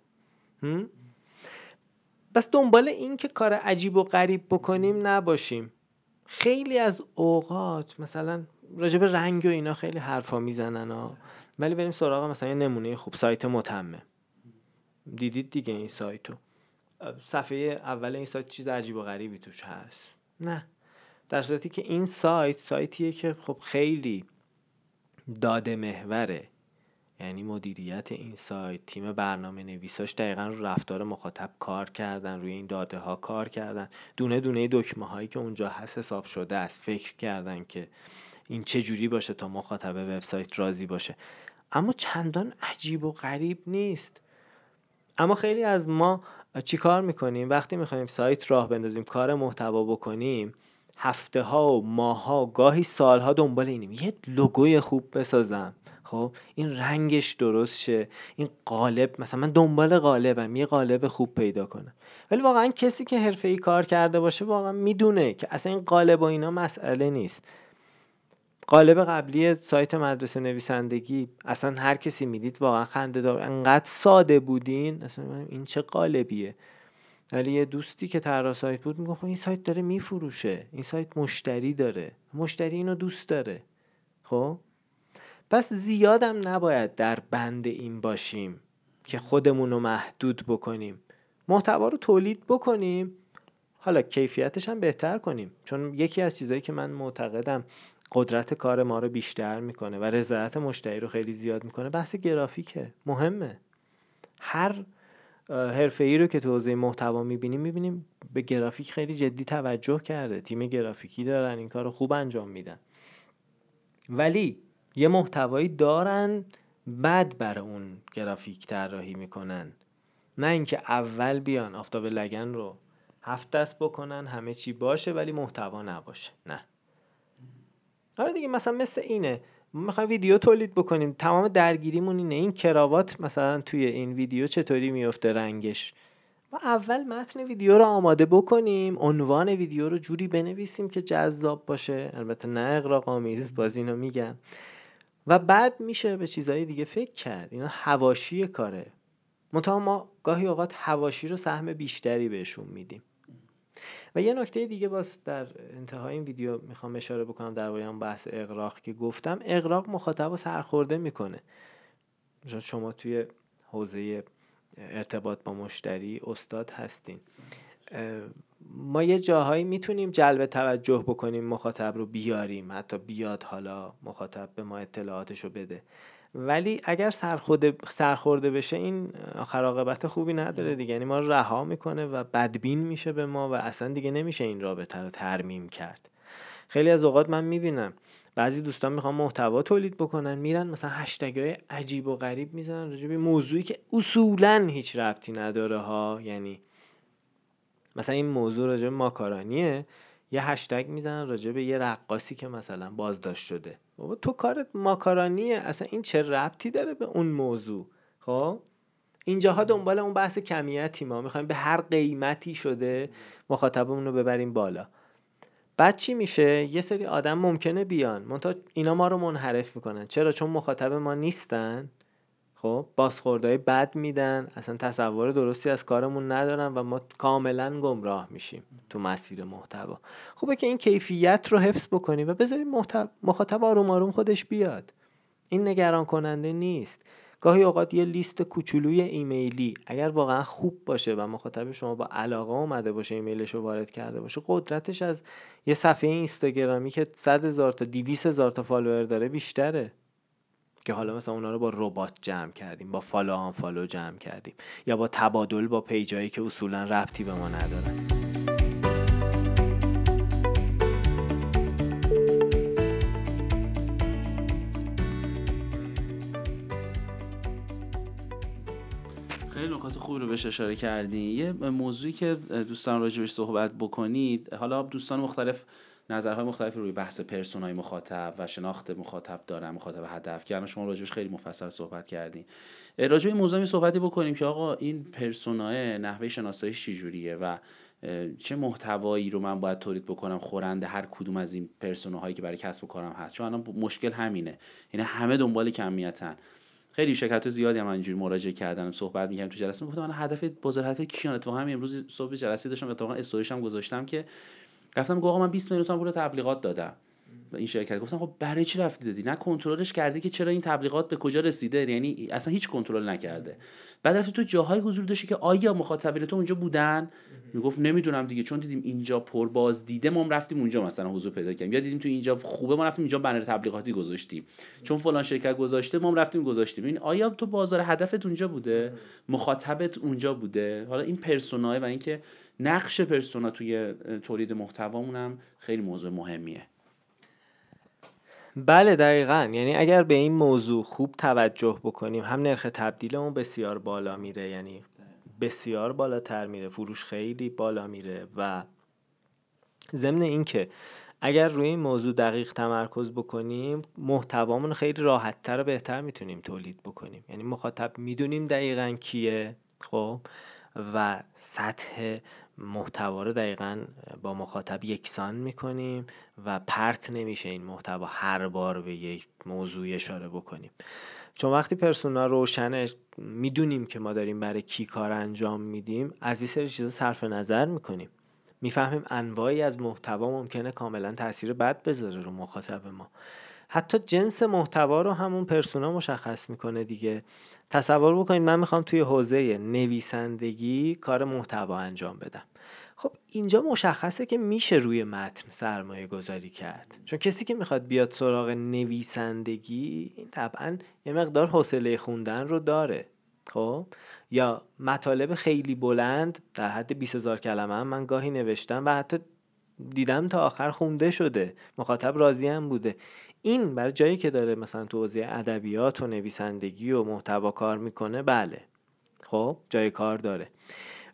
بس دنبال این که کار عجیب و غریب بکنیم نباشیم. خیلی از اوقات مثلا راجب رنگ و اینا خیلی حرفا می‌زنن ها. ولی بریم سراغ مثلا یه نمونه خوب سایت متمم دیدید دیگه این سایتو؟ صفحه اول این سایت چیز عجیب و غریبی توش هست. نه. در صورتی که این سایت سایتیه که خب خیلی داده محوره. یعنی مدیریت این سایت. تیم برنامه نویساش دقیقا رو رفتار مخاطب کار کردن روی این داده ها کار کردن. دونه دونه دکمه هایی که اونجا هست حساب شده است. فکر کردن که این چه جوری باشه تا مخاطب وبسایت راضی باشه. اما چندان عجیب و غریب نیست. اما خیلی از ما چیکار می‌کنیم؟ وقتی می‌خوایم سایت راه بندازیم کار محتوا بکنیم هفته ها و ماه ها گاهی سالها دنبال اینیم. یه لوگوی خوب بسازم. خب این رنگش درست شه این قالب مثلا من دنبال قالبم یه قالب خوب پیدا کنم. ولی واقعا کسی که حرفه ای کار کرده باشه واقعا می‌دونه که اصلا این قالب و اینا مسئله نیست. قالب قبلی سایت مدرسه نویسندگی اصلا هر کسی می‌دید واقعا خنده دار انقدر ساده بودین اصلا این چه قالبیه ولی یه دوستی که طراح سایت بود می‌گفت این سایت داره میفروشه این سایت مشتری داره مشتری اینو دوست داره. خب؟ پس زیادم نباید در بند این باشیم که خودمون رو محدود بکنیم. محتوا رو تولید بکنیم. حالا کیفیتش هم بهتر کنیم. چون یکی از چیزهایی که من معتقدم قدرت کار ما رو بیشتر می‌کنه و رضایت مشتری رو خیلی زیاد می‌کنه بحث گرافیکه. مهمه. هر حرفه ای رو که تو حوزه محتوا می‌بینیم می‌بینیم به گرافیک خیلی جدی توجه کرده. تیم گرافیکی دارن این کار رو خوب انجام میدن. ولی یه محتوایی دارن بعد بر اون گرافیک طراحی می‌کنن. نه اینکه اول بیان آفتاب لگن رو هفت دست بکنن همه چی باشه ولی محتوا نباشه. نه. آره دیگه مثلا مثل اینه. ما می‌خوایم ویدیو تولید بکنیم. تمام درگیریمون اینه. این کراوات مثلا توی این ویدیو چطوری میفته رنگش؟ ما اول متن ویدیو رو آماده بکنیم عنوان ویدیو رو جوری بنویسیم که جذاب باشه. البته نه اقراق آمیز باز اینو میگم. و بعد میشه به چیزهای دیگه فکر کرد. اینا هواشی کاره. منتها ما گاهی اوقات هواشی رو سهم بیشتری بهشون میدیم. و یه نکته دیگه باز در انتهای این ویدیو می‌خوام اشاره بکنم درباره هم بحث اقراق که گفتم. اقراق مخاطب رو سرخورده می‌کنه. شما توی حوزه ارتباط با مشتری استاد هستین. ما یه جاهایی می‌تونیم جلب توجه بکنیم مخاطب رو بیاریم حتی بیاد حالا مخاطب به ما اطلاعاتش رو بده. ولی اگر سرخورده, سرخورده بشه این آخر خوبی نداره دیگه. یعنی ما رها می‌کنه و بدبین میشه به ما و اصلا دیگه نمیشه این رابطه رو ترمیم کرد. خیلی از اوقات من می‌بینم بعضی دوستان می‌خوان محتوا تولید بکنن میرن مثلا هشتگ های عجیب و غریب می‌زنن راجع به موضوعی که اصولا هیچ ربطی نداره ها. یعنی مثلا این موضوع راجع ماکارانیه یه هشتگ می‌زنن راجع به یه رقاصی که مثلا بازداشت شده. بابا تو کارت ماکارانیه اصلا این چه ربطی داره به اون موضوع؟ خب؟ اینجاها دنبال اون بحث کمیتی ما. می‌خوایم به هر قیمتی شده مخاطبمون رو ببریم بالا. بعد چی میشه؟ یه سری آدم ممکنه بیان. منتها اینا ما رو منحرف می‌کنن. چرا؟ چون مخاطب ما نیستن. خب بازخوردهای بد میدن. اصلا تصور درستی از کارمون ندارن و ما کاملا گمراه میشیم تو مسیر محتوا. خوبه که این کیفیت رو حفظ بکنیم و بذاریم مخاطب آروم آروم خودش بیاد. این نگران کننده نیست. گاهی اوقات یه لیست کوچولوی ایمیلی اگر واقعا خوب باشه و مخاطب شما با علاقه اومده باشه ایمیلش رو وارد کرده باشه قدرتش از یه صفحه اینستاگرامی که 100 هزار تا 200 هزار تا follower داره بیشتره. که حالا مثلا اونا رو با ربات جمع کردیم با follow unfollow جمع کردیم یا با تبادل با page ایی که اصولا ربطی به ما ندارن خیلی نکات خوبی رو بهش اشاره کردین یه موضوعی که دوستان راجبش صحبت بکنید حالا دوستان مختلف نظرهای مختلفی روی بحث پرسونای مخاطب و شناخت مخاطب دارن مخاطب هدف که شما راجبش خیلی مفصل صحبت کردین. راجع این موضوع صحبتی بکنیم که آقا این پرسونای نحوه شناساییش چجوریه و چه محتوایی رو من باید تولید بکنم خورنده هر کدوم از این پرسوناهایی که برای کسب و کارم هست. چون الان مشکل همینه. یعنی همه دنبال کمیتن. خیلی شرکت زیادی هم اینجوری مراجعه کردن صحبت می‌کردم تو جلسه. گفتم من هدف بازار هدف کیان اتفاقا امروز صبح جلسه داشتم اتفاقا استوریش هم گذاشتم که رفتم گفتم آقا من 20 میلیون تومان پول تبلیغات دادم. این شرکت. گفتم خب برای چی رفتی دادی نه کنترلش کرده که چرا این تبلیغات به کجا رسیده؟ یعنی اصلا هیچ کنترل نکرده. بعد رفتی تو جاهای حضور داشتی که آیا مخاطبین تو اونجا بودن؟ می‌گفت نمی‌دونم دیگه چون دیدیم اینجا پر باز دیده ما رفتیم اونجا مثلا حضور پیدا کردیم. یا دیدیم تو اینجا خوبه ما رفتیم اینجا بنر تبلیغاتی گذاشتیم. چون فلان شرکت گذاشته ما رفتیم گذاشتیم. این آیا تو بازار هدفت اونجا بوده؟ مخاطبت اونجا بوده؟ حالا این پرسونای و اینکه نقش پرسونا توی تولید محتوامون هم خیلی موضوع مهمیه. بله دقیقا. یعنی اگر به این موضوع خوب توجه بکنیم هم نرخ تبدیلمون بسیار بالا میره یعنی بسیار بالاتر میره فروش خیلی بالا میره و ضمن اینکه اگر روی این موضوع دقیق تمرکز بکنیم محتوامون خیلی راحتتر و بهتر می‌تونیم تولید بکنیم. یعنی مخاطب می‌دونیم دقیقا کیه خب و سطح محتوا رو دقیقا با مخاطب یکسان می‌کنیم و پرت نمیشه این محتوا هر بار به یک موضوع اشاره بکنیم. چون وقتی پرسونا روشنه می‌دونیم که ما داریم برای کی کار انجام میدیم از این سری چیزا صرف نظر می‌کنیم. می‌فهمیم انواعی از محتوا ممکنه کاملا تاثیر بد بذاره رو مخاطب ما. حتی جنس محتوا رو همون پرسونا مشخص می‌کنه دیگه. تصور بکنید من می‌خوام توی حوزه نویسندگی کار محتوا انجام بدم. خب اینجا مشخصه که میشه روی متن سرمایه گذاری کرد. چون کسی که می‌خواد بیاد سراغ نویسندگی این طبعا یه مقدار حوصله خوندن رو داره. خب یا مطالب خیلی بلند در حد 20 هزار کلمه هم من گاهی نوشتم و حتی دیدم تا آخر خونده شده. مخاطب راضی هم بوده. این برای جایی که داره مثلا تو حوزه ادبیات و نویسندگی و محتوا کار می‌کنه بله. خب جای کار داره.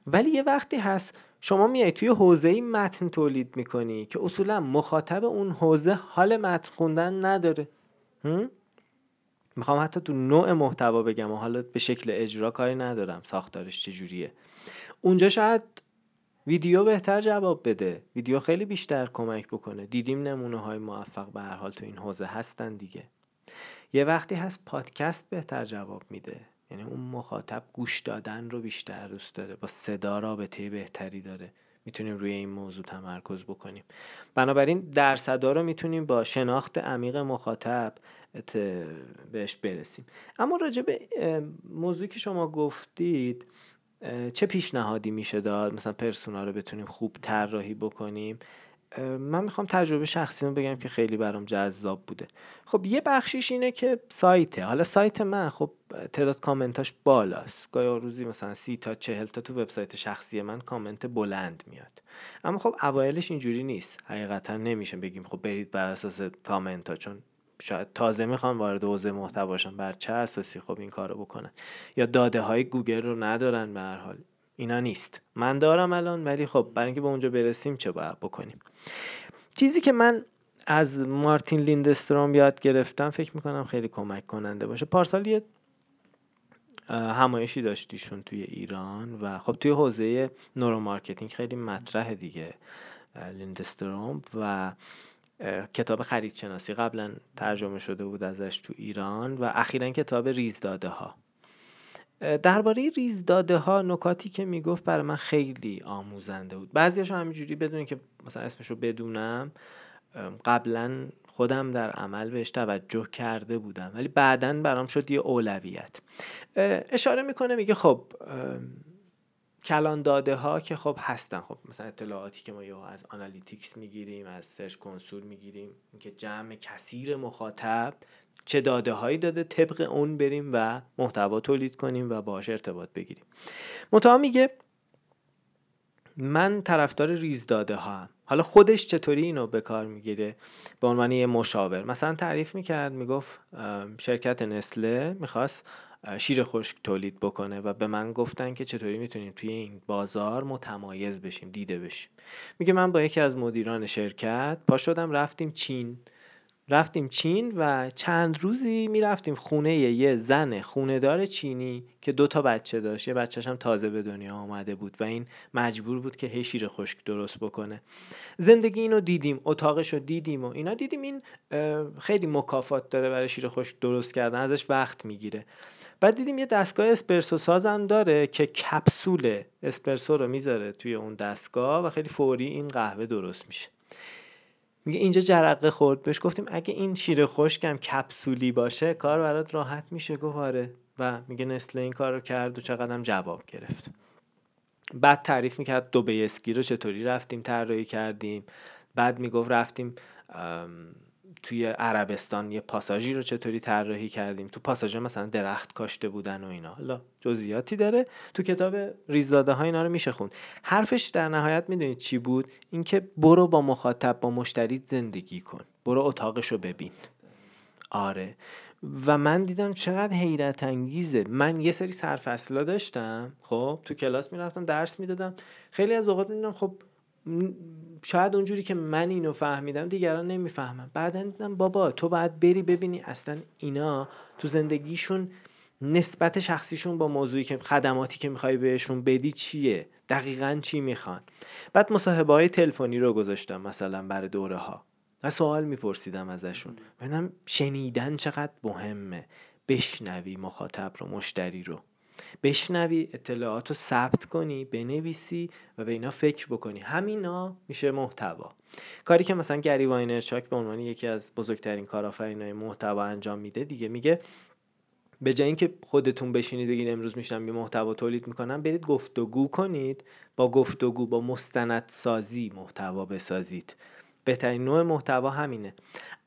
ولی یه وقتی هست شما میای توی حوزه متن تولید می‌کنی که اصولا مخاطب اون حوزه حال متن خوندن نداره. می‌خوام حتی تو نوع محتوا بگم و حالا به شکل اجرا کاری ندارم ساختارش چجوریه. اونجا شاید ویدیو بهتر جواب بده. ویدیو خیلی بیشتر کمک بکنه. دیدیم نمونه های موفق به هر حال تو این حوزه هستن دیگه. یه وقتی هست پادکست بهتر جواب میده. یعنی اون مخاطب گوش دادن رو بیشتر دوست داره. با صدا رابطه بهتری داره. می‌تونیم روی این موضوع تمرکز بکنیم. بنابراین درصدا رو می‌تونیم با شناخت عمیق مخاطب بهش برسیم. اما راجع به موضوعی که شما گفتید چه پیشنهادی میشه داد؟ مثلا پرسونا رو بتونیم خوب طراحی بکنیم؟ من می‌خوام تجربه شخصی رو بگم که خیلی برام جذاب بوده. خب یه بخشیش اینه که سایته. حالا سایت من خب تعداد کامنتاش بالاست. گاهی روزی مثلا سی تا چهل تا تو وبسایت شخصی من کامنت بلند میاد. اما خب اوایلش اینجوری نیست. حقیقتا نمیشه بگیم خب برید بر اساس کامنت ها چون شاید تازه می‌خوان وارد حوزه محتوا شن بر چه اساسی خب این کارو بکنن. یا داده های گوگل رو ندارن به هر حال. اینا نیست. من دارم الان ولی خب برای اینکه به اونجا برسیم چه باید بکنیم؟ چیزی که من از مارتین لیندستروم یاد گرفتم فکر می‌کنم خیلی کمک کننده باشه. پارسال یه همایشی داشت ایشون توی ایران و خب توی حوزه neuromarketing خیلی مطرحه دیگه لیندستروم و کتاب خریدشناسی قبلا ترجمه شده بود ازش تو ایران و اخیرا کتاب ریزداده ها درباره ریزداده ها نکاتی که می‌گفت برای من خیلی آموزنده بود. بعضیاشو همینجوری بدون که مثلا اسمشو بدونم قبلا خودم در عمل بهش توجه کرده بودم ولی بعدا برام شد یه اولویت. اشاره می‌کنه میگه خب کلان داده ها که خب هستن. خب مثلا اطلاعاتی که ما یا از Analytics می‌گیریم از Search Console می‌گیریم اینکه جمع کثیر مخاطب چه داده هایی داده طبق اون بریم و محتوا تولید کنیم و باهاش ارتباط بگیریم. منتها میگه من طرفدار ریز داده ها هم. حالا خودش چطوری اینو به کار می‌گیره؟ به عنوان یه مشاور. مثلا تعریف می‌کرد می‌گفت شرکت نسله می‌خواست شیر خشک تولید بکنه و به من گفتن که چطوری می‌تونیم توی این بازار متمایز بشیم دیده بشیم. میگه من با یکی از مدیران شرکت پا شدم رفتیم چین. رفتیم چین و چند روزی می‌رفتیم خونه یه زن خونهدار چینی که دو تا بچه داشت. یه بچهش هم تازه به دنیا آمده بود و این مجبور بود که هی شیر خشک درست بکنه. زندگی اینو دیدیم اتاقش رو دیدیم و اینا دیدیم. این خیلی مکافات داره برای شیر خشک درست کردن ازش وقت می‌گیره. بعد دیدیم یه دستگاه اسپرسو سازم داره که کپسول اسپرسو رو می‌ذاره توی اون دستگاه و خیلی فوری این قهوه درست میشه. میگه اینجا جرقه خورد. بهش گفتیم اگه این شیر خشکم کپسولی باشه کار برات راحت میشه گفاره و میگه نسل این کار رو کرد و چقدرم جواب گرفت. بعد تعریف می‌کرد دو اسکی رو چطوری رفتیم طراحی کردیم. بعد می‌گفت رفتیم توی عربستان یه پاساژی رو چطوری طراحی کردیم؟ تو پاساژ مثلا درخت کاشته بودن و اینا. حالا جزئیاتی داره. تو کتاب ریزداده ها اینا رو میشه خوند. حرفش در نهایت می‌دونید چی بود؟ اینکه برو با مخاطب با مشتری زندگی کن. برو اتاقش رو ببین. آره. و من دیدم چقدر حیرت انگیزه. من یه سری سرفصلا داشتم. خب تو کلاس می‌رفتم درس می‌دادم. خیلی از اوقات می‌دونم خب شاید اونجوری که من اینو فهمیدم دیگران نمی‌فهمم بعدا دیدم بابا تو باید بری ببینی اصلا اینا تو زندگیشون نسبت شخصیشون با موضوعی که خدماتی که می‌خوای بهشون بدی چیه؟ دقیقا چی می‌خوان؟ بعد مصاحبه های تلفنی رو گذاشتم مثلا برای دوره ها و سوال میپرسیدم ازشون. ببینم شنیدن چقدر مهمه. بشنوی مخاطب رو مشتری رو. بشنوی اطلاعات رو ثبت کنی بنویسی و به اینا فکر بکنی. همینا میشه محتوا. کاری که مثلا گری واینرچاک به عنوان یکی از بزرگترین کارآفرینای محتوا انجام میده دیگه میگه به جای اینکه خودتون بشینید بگین امروز میشنم یه محتوا تولید می‌کنم برید گفتگو کنید. با گفتگو با مستند سازی محتوا بسازید. بهترین نوع محتوا همینه.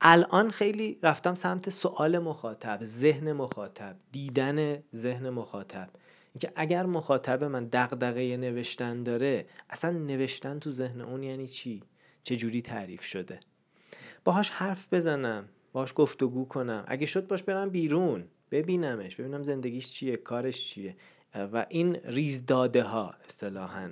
الان خیلی رفتم سمت سوال مخاطب ذهن مخاطب دیدن ذهن مخاطب. اینکه اگر مخاطب من دغدغه نوشتن داره اصلا نوشتن تو ذهن اون یعنی چی؟ چه جوری تعریف شده؟ باهاش حرف بزنم باهاش گفتگو کنم. اگه شد باش برم بیرون ببینمش ببینم زندگیش چیه کارش چیه. و این ریزداده ها اصطلاحا.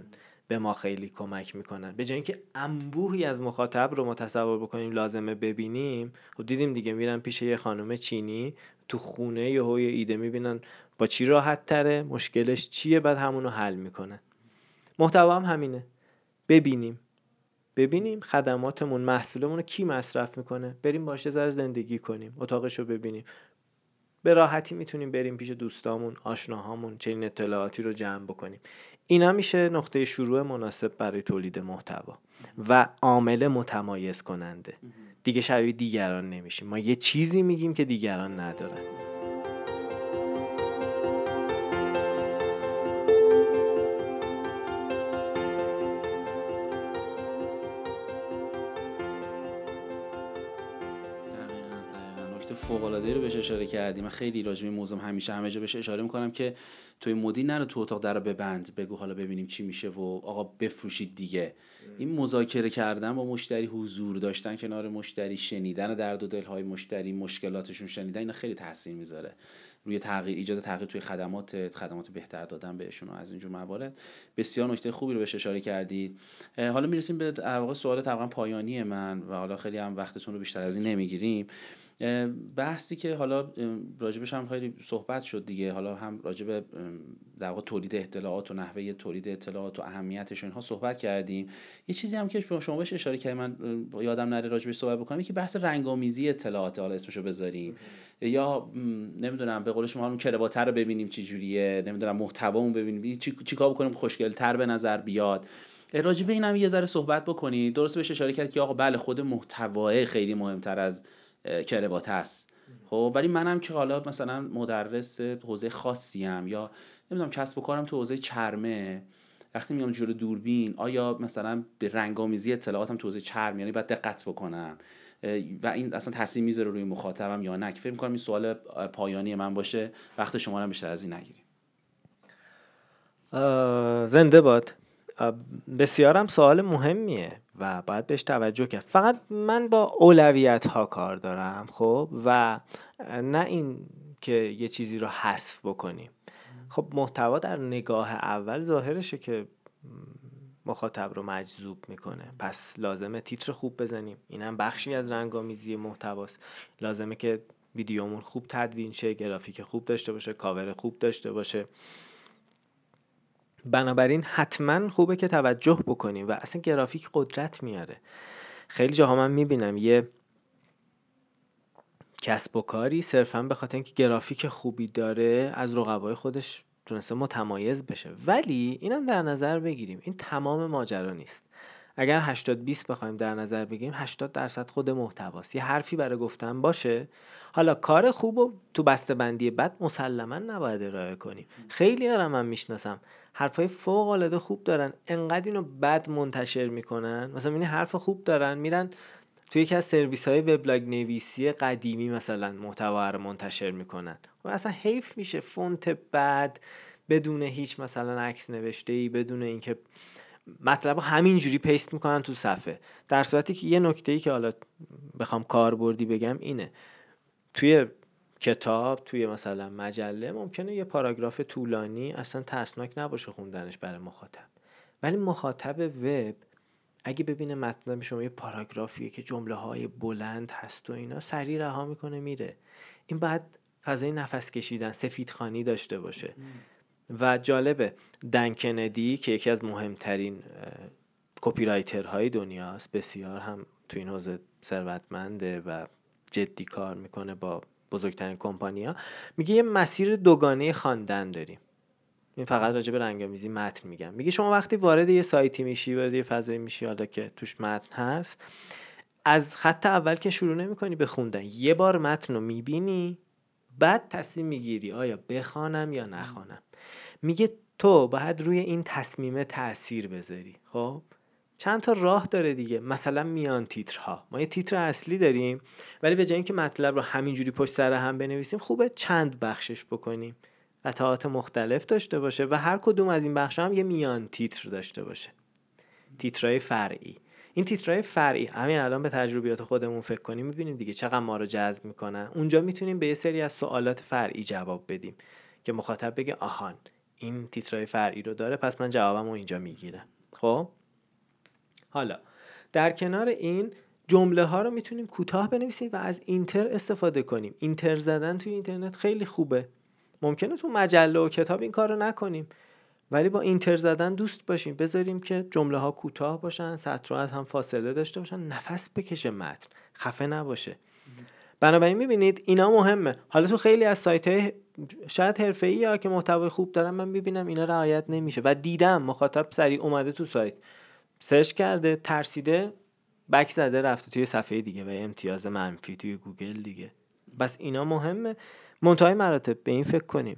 به ما خیلی کمک می‌کنن. به جای اینکه انبوهی از مخاطب رو ما تصور بکنیم لازمه ببینیم خب دیدیم دیگه میرن پیش یه خانم چینی تو خونه یه یه ایده می‌بینن با چی راحت تره مشکلش چیه بعد همونو حل می‌کنن محتوا هم همینه. ببینیم. ببینیم خدماتمون محصولمون رو کی مصرف می‌کنه. بریم باشه ذره زندگی کنیم اتاقش رو ببینیم. به راحتی می‌تونیم بریم پیش دوستامون آشناهامون چنین اطلاعاتی رو جمع بکنیم. اینا میشه نقطه شروع مناسب برای تولید محتوا و عامل متمایز کننده. دیگه شبیه دیگران نمیشیم. ما یه چیزی میگیم که دیگران ندارن. فوق العاده رو بهش اشاره کردیم من خیلی راجع به موضوع همیشه همه جا بهش اشاره می‌کنم که توی مدیر نرو تو اتاق در ببند بگو حالا ببینیم چی میشه و آقا بفروشید دیگه. این مذاکره کردن با مشتری حضور داشتن کنار مشتری شنیدن درد و دلهای مشتری مشکلاتشون شنیدن اینا خیلی تاثیر می‌ذاره. روی تغییر ایجاد تغییر توی خدمات خدمات بهتر دادن بهشون و از اینجور موارد. بسیار نکته خوبی رو بهش اشاره کردید حالا می‌رسیم به واقع سوال تقریبا پایانی من و حالا خیلی هم وقتتون رو بیشتر از این نمی‌گیریم. بحثی که حالا راجبش هم خیلی صحبت شد دیگه. حالا هم راجب در واقع تولید اطلاعات و نحوه تولید اطلاعات و اهمیتش اینها صحبت کردیم. یه چیزی هم که شما بهش اشاره کردید من یادم نره راجبش صحبت بکنم که بحث رنگامیزی اطلاعات حالا اسمشو بذاریم. یا نمی‌دونم به قول شما اون کرواتر رو ببینیم چی جوریه نمی‌دونم محتوامون ببینیم. چی چیکار بکنیم خوشگلتر به نظر بیاد. راجبه اینم یه ذره صحبت بکنید. درست بهش اشاره کرد که آقا بله خود محتوای خیلی مهمتر از کروات است خب ولی منم که حالا مثلا مدرس حوزه خاصی ام یا نمی‌دونم کسب و کارم تو حوزه چرمه وقتی میام جلو دوربین آیا مثلا به رنگامیزی اطلاعاتم تو حوزه چرم؟ یعنی باید دقت بکنم. و این اصلا تاثیر می‌ذاره روی مخاطبم یا نه؟ که فکر می‌کنم این سوال پایانی من باشه وقت شما رو بیشتر از این نگیریم. زنده باد. بسیارم سوال مهمیه و باید بهش توجه کرد. فقط من با اولویت ها کار دارم خب؟ و نه این که یه چیزی رو حذف بکنیم. خب محتوا در نگاه اول ظاهرشه که مخاطب رو مجذوب می‌کنه. پس لازمه تیتر خوب بزنیم. اینم بخشی از رنگامیزی محتواست. لازمه که ویدیومون خوب تدوین شه گرافیک خوب داشته باشه کاور خوب داشته باشه. بنابراین حتما خوبه که توجه بکنیم و اصلا گرافیک قدرت میاره. خیلی جاها من می‌بینم یه کسب و کاری صرفا به خاطر اینکه گرافیک خوبی داره از رقبای خودش تونسته متمایز بشه. ولی اینم در نظر بگیریم این تمام ماجرا نیست. اگر 80 20 بخوایم در نظر بگیریم 80 درصد خود محتواست. یه حرفی برای گفتن باشه. حالا کار خوب تو بسته بندی بد مسلما نباید ارائه کنیم. خیلی هم من می‌شناسم. حرفای فوق العاده خوب دارن انقدر اینو بد منتشر می‌کنن. مثلا این حرف خوب دارن میرن توی یکی از سرویس های وبلاگ نویسی قدیمی مثلا محتوا رو منتشر می‌کنن. و اصلا حیف میشه. فونت بد بدون هیچ مثلا عکس نوشته ای بدون اینکه مطلب همینجوری paste می‌کنن تو صفحه. در صورتی که یه نکته ای که حالا بخوام کاربردی بگم اینه. توی کتاب توی مثلا مجله ممکنه یه پاراگراف طولانی اصلا ترسناک نباشه خوندنش برای مخاطب. ولی مخاطب وب اگه ببینه مطلب شما یه پاراگرافیه که جمله های بلند هست و اینا سریع رها می‌کنه میره. این بعد فضای نفس کشیدن سفیدخانی داشته باشه. و جالبه دن کندی که یکی از مهمترین کپی های دنیاست. بسیار هم تو این حوزه ثروتمنده و جدی کار می‌کنه با بزرگترین کمپانیا میگه یه مسیر دوگانه خواندن داریم. این فقط راجع به رنگامیزی متن میگم. میگه شما وقتی وارد یه سایتی میشی وارد یه فضایی میشی حالا که توش متن هست از خط اول که شروع نمی‌کنی به خوندن یه بار متن رو می‌بینی بعد تصمیم می‌گیری آیا بخوانم یا نخوانم. میگه تو باید روی این تصمیم تاثیر بذاری. خب؟ چند تا راه داره دیگه. مثلا میان تیترها. ما یه تیتر اصلی داریم ولی به جای اینکه مطلب رو همینجوری پشت سر هم بنویسیم خوبه چند بخشش بکنیم. قطعات مختلف داشته باشه و هر کدوم از این بخش هم یه میان تیتر داشته باشه. تیترهای فرعی. این تیترهای فرعی. همین الان به تجربیات خودمون فکر کنیم می‌بینیم دیگه چقدر ما رو جذب می‌کنن. اونجا می‌تونیم به یه سری از سوالات فرعی جواب بدیم که مخاطب بگه آهان. این تیترهای فرعی رو داره پس من جوابم رو اینجا می‌گیرم. خب؟ حالا در کنار این جمله ها رو می‌تونیم کوتاه بنویسیم و از اینتر استفاده کنیم. اینتر زدن توی اینترنت خیلی خوبه. ممکنه تو مجله و کتاب این کار رو نکنیم ولی با enter زدن دوست باشیم. بذاریم که جمله ها کوتاه باشن سطرها از هم فاصله داشته باشن. نفس بکشه متن. خفه نباشه. بنابراین می‌بینید اینا مهمه. حالا تو خیلی از سایت های شاید حرفه‌ای یا که محتوای خوب دارن من می‌بینم اینا رعایت نمیشه. و دیدم مخاطب سریع اومده تو سایت. search کرده ترسیده back زده رفته توی صفحه دیگه و امتیاز منفی توی گوگل دیگه. بس اینا مهمه. منتهای مراتب به این فکر کنیم.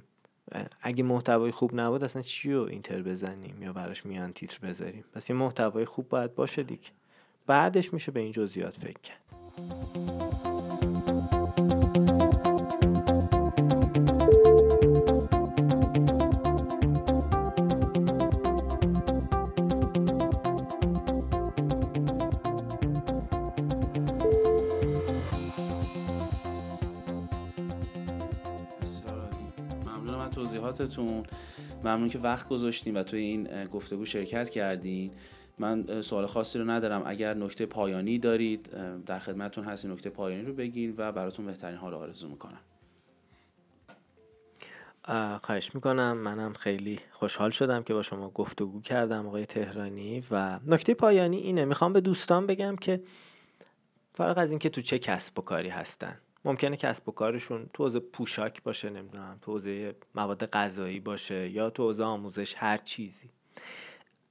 اگه محتوای خوب نبود اصلا چی رو اینتر بزنیم یا براش میان تیتر بذاریم؟ پس یه محتوای خوب باید باشه دیگه. بعدش میشه به این جزئیات فکر کرد. ممنون که وقت گذاشتین و توی این گفتگو شرکت کردین. من سوال خاصی رو ندارم. اگر نکته پایانی دارید در خدمتتون هستیم. نکته پایانی رو بگین و براتون بهترین حال آرزو می‌کنم. خواهش می‌کنم. منم خیلی خوشحال شدم که با شما گفتگو کردم آقای تهرانی. و نکته پایانی اینه. می‌خوام به دوستان بگم که فرق از اینکه تو چه کسب و کاری هستن. ممکنه کسب و کارشون تو حوزه پوشاک باشه نمی‌دونم تو حوزه مواد غذایی باشه یا تو حوزه آموزش هر چیزی.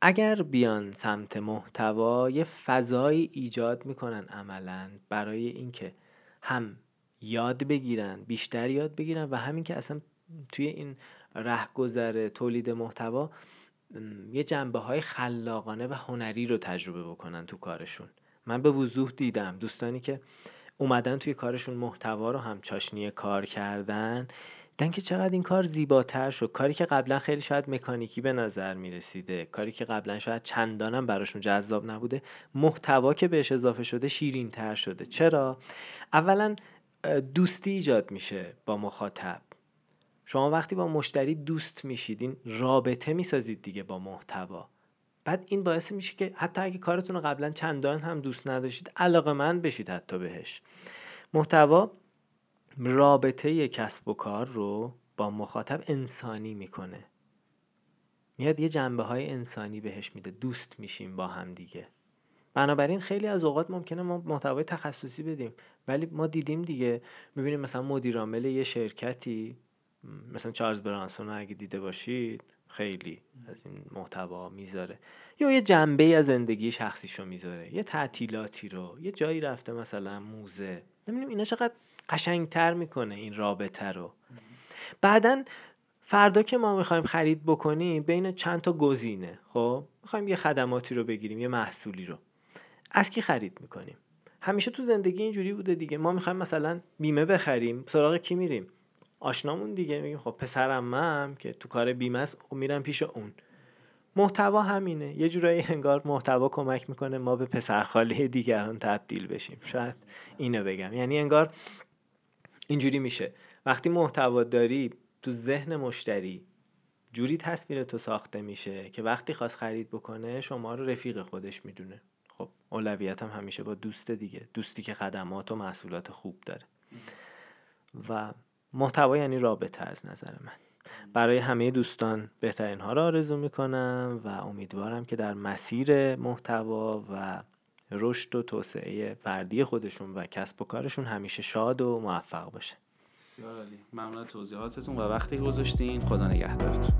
اگر بیان سمت محتوا یه فضایی ایجاد می‌کنن عملا برای اینکه هم یاد بگیرن بیشتر یاد بگیرن و همین که اصلا توی این رهگذر تولید محتوا یه جنبه های خلاقانه و هنری رو تجربه بکنن تو کارشون. من به وضوح دیدم دوستانی که اومدن توی کارشون محتوا رو هم چاشنی کار کردن. دیدن که چقدر این کار زیباتر شد. کاری که قبلا خیلی شاید مکانیکی به نظر می‌رسیده. کاری که قبلا شاید چندانم براشون جذاب نبوده. محتوا که بهش اضافه شده شیرین تر شده. چرا؟ اولا دوستی ایجاد میشه با مخاطب. شما وقتی با مشتری دوست میشید این رابطه می‌سازید دیگه با محتوا. بعد این باعث میشه که حتی اگه کارتون رو قبلا چندان هم دوست نداشتید علاقه من بشید حتی بهش. محتوا رابطه کسب و کار رو با مخاطب انسانی می‌کنه. میاد یه جنبه های انسانی بهش میده. دوست میشیم با هم دیگه. بنابراین خیلی از اوقات ممکنه ما محتوای تخصصی بدیم. ولی ما دیدیم دیگه. می‌بینیم مثلا مدیرعامل یه شرکتی مثلا چارلز برانسون رو اگه دیده باشید خیلی از این محتوا می‌ذاره. یا یه جنبه از زندگی شخصیشو می‌ذاره. یه تعطیلاتی رو. یه جایی رفته مثلا موزه. نمی‌دونم اینا چقدر قشنگتر می‌کنه این رابطه رو. بعدا فردا که ما می‌خوایم خرید بکنیم بین چند تا گزینه. خب می‌خوایم یه خدماتی رو بگیریم یه محصولی رو. از کی خرید می‌کنیم؟ همیشه تو زندگی اینجوری بوده دیگه. ما می‌خوایم مثلا بیمه بخریم سراغ کی میریم؟ آشنامون دیگه میگیم خب پسرم من که تو کار بیمه است خب میرم پیش اون. محتوا همینه. یه جورایی انگار محتوا کمک می‌کنه ما به پسرخاله دیگران تبدیل بشیم. شاید اینو بگم. یعنی انگار اینجوری میشه. وقتی محتوا داری تو ذهن مشتری جوری تصویر تو ساخته میشه که وقتی خواست خرید بکنه شما رو رفیق خودش می‌دونه. خب اولویت هم همیشه با دوست دیگه. دوستی که خدمات و محصولات خوب داره. و محتوا یعنی رابطه از نظر من. برای همه دوستان بهترین ها را آرزو می‌کنم و امیدوارم که در مسیر محتوا و رشد و توسعه فردی خودشون و کسب و کارشون همیشه شاد و موفق باشه. بسیار عالی. ممنون توضیحاتتون و وقتی گذاشتین خدا نگهدارتون.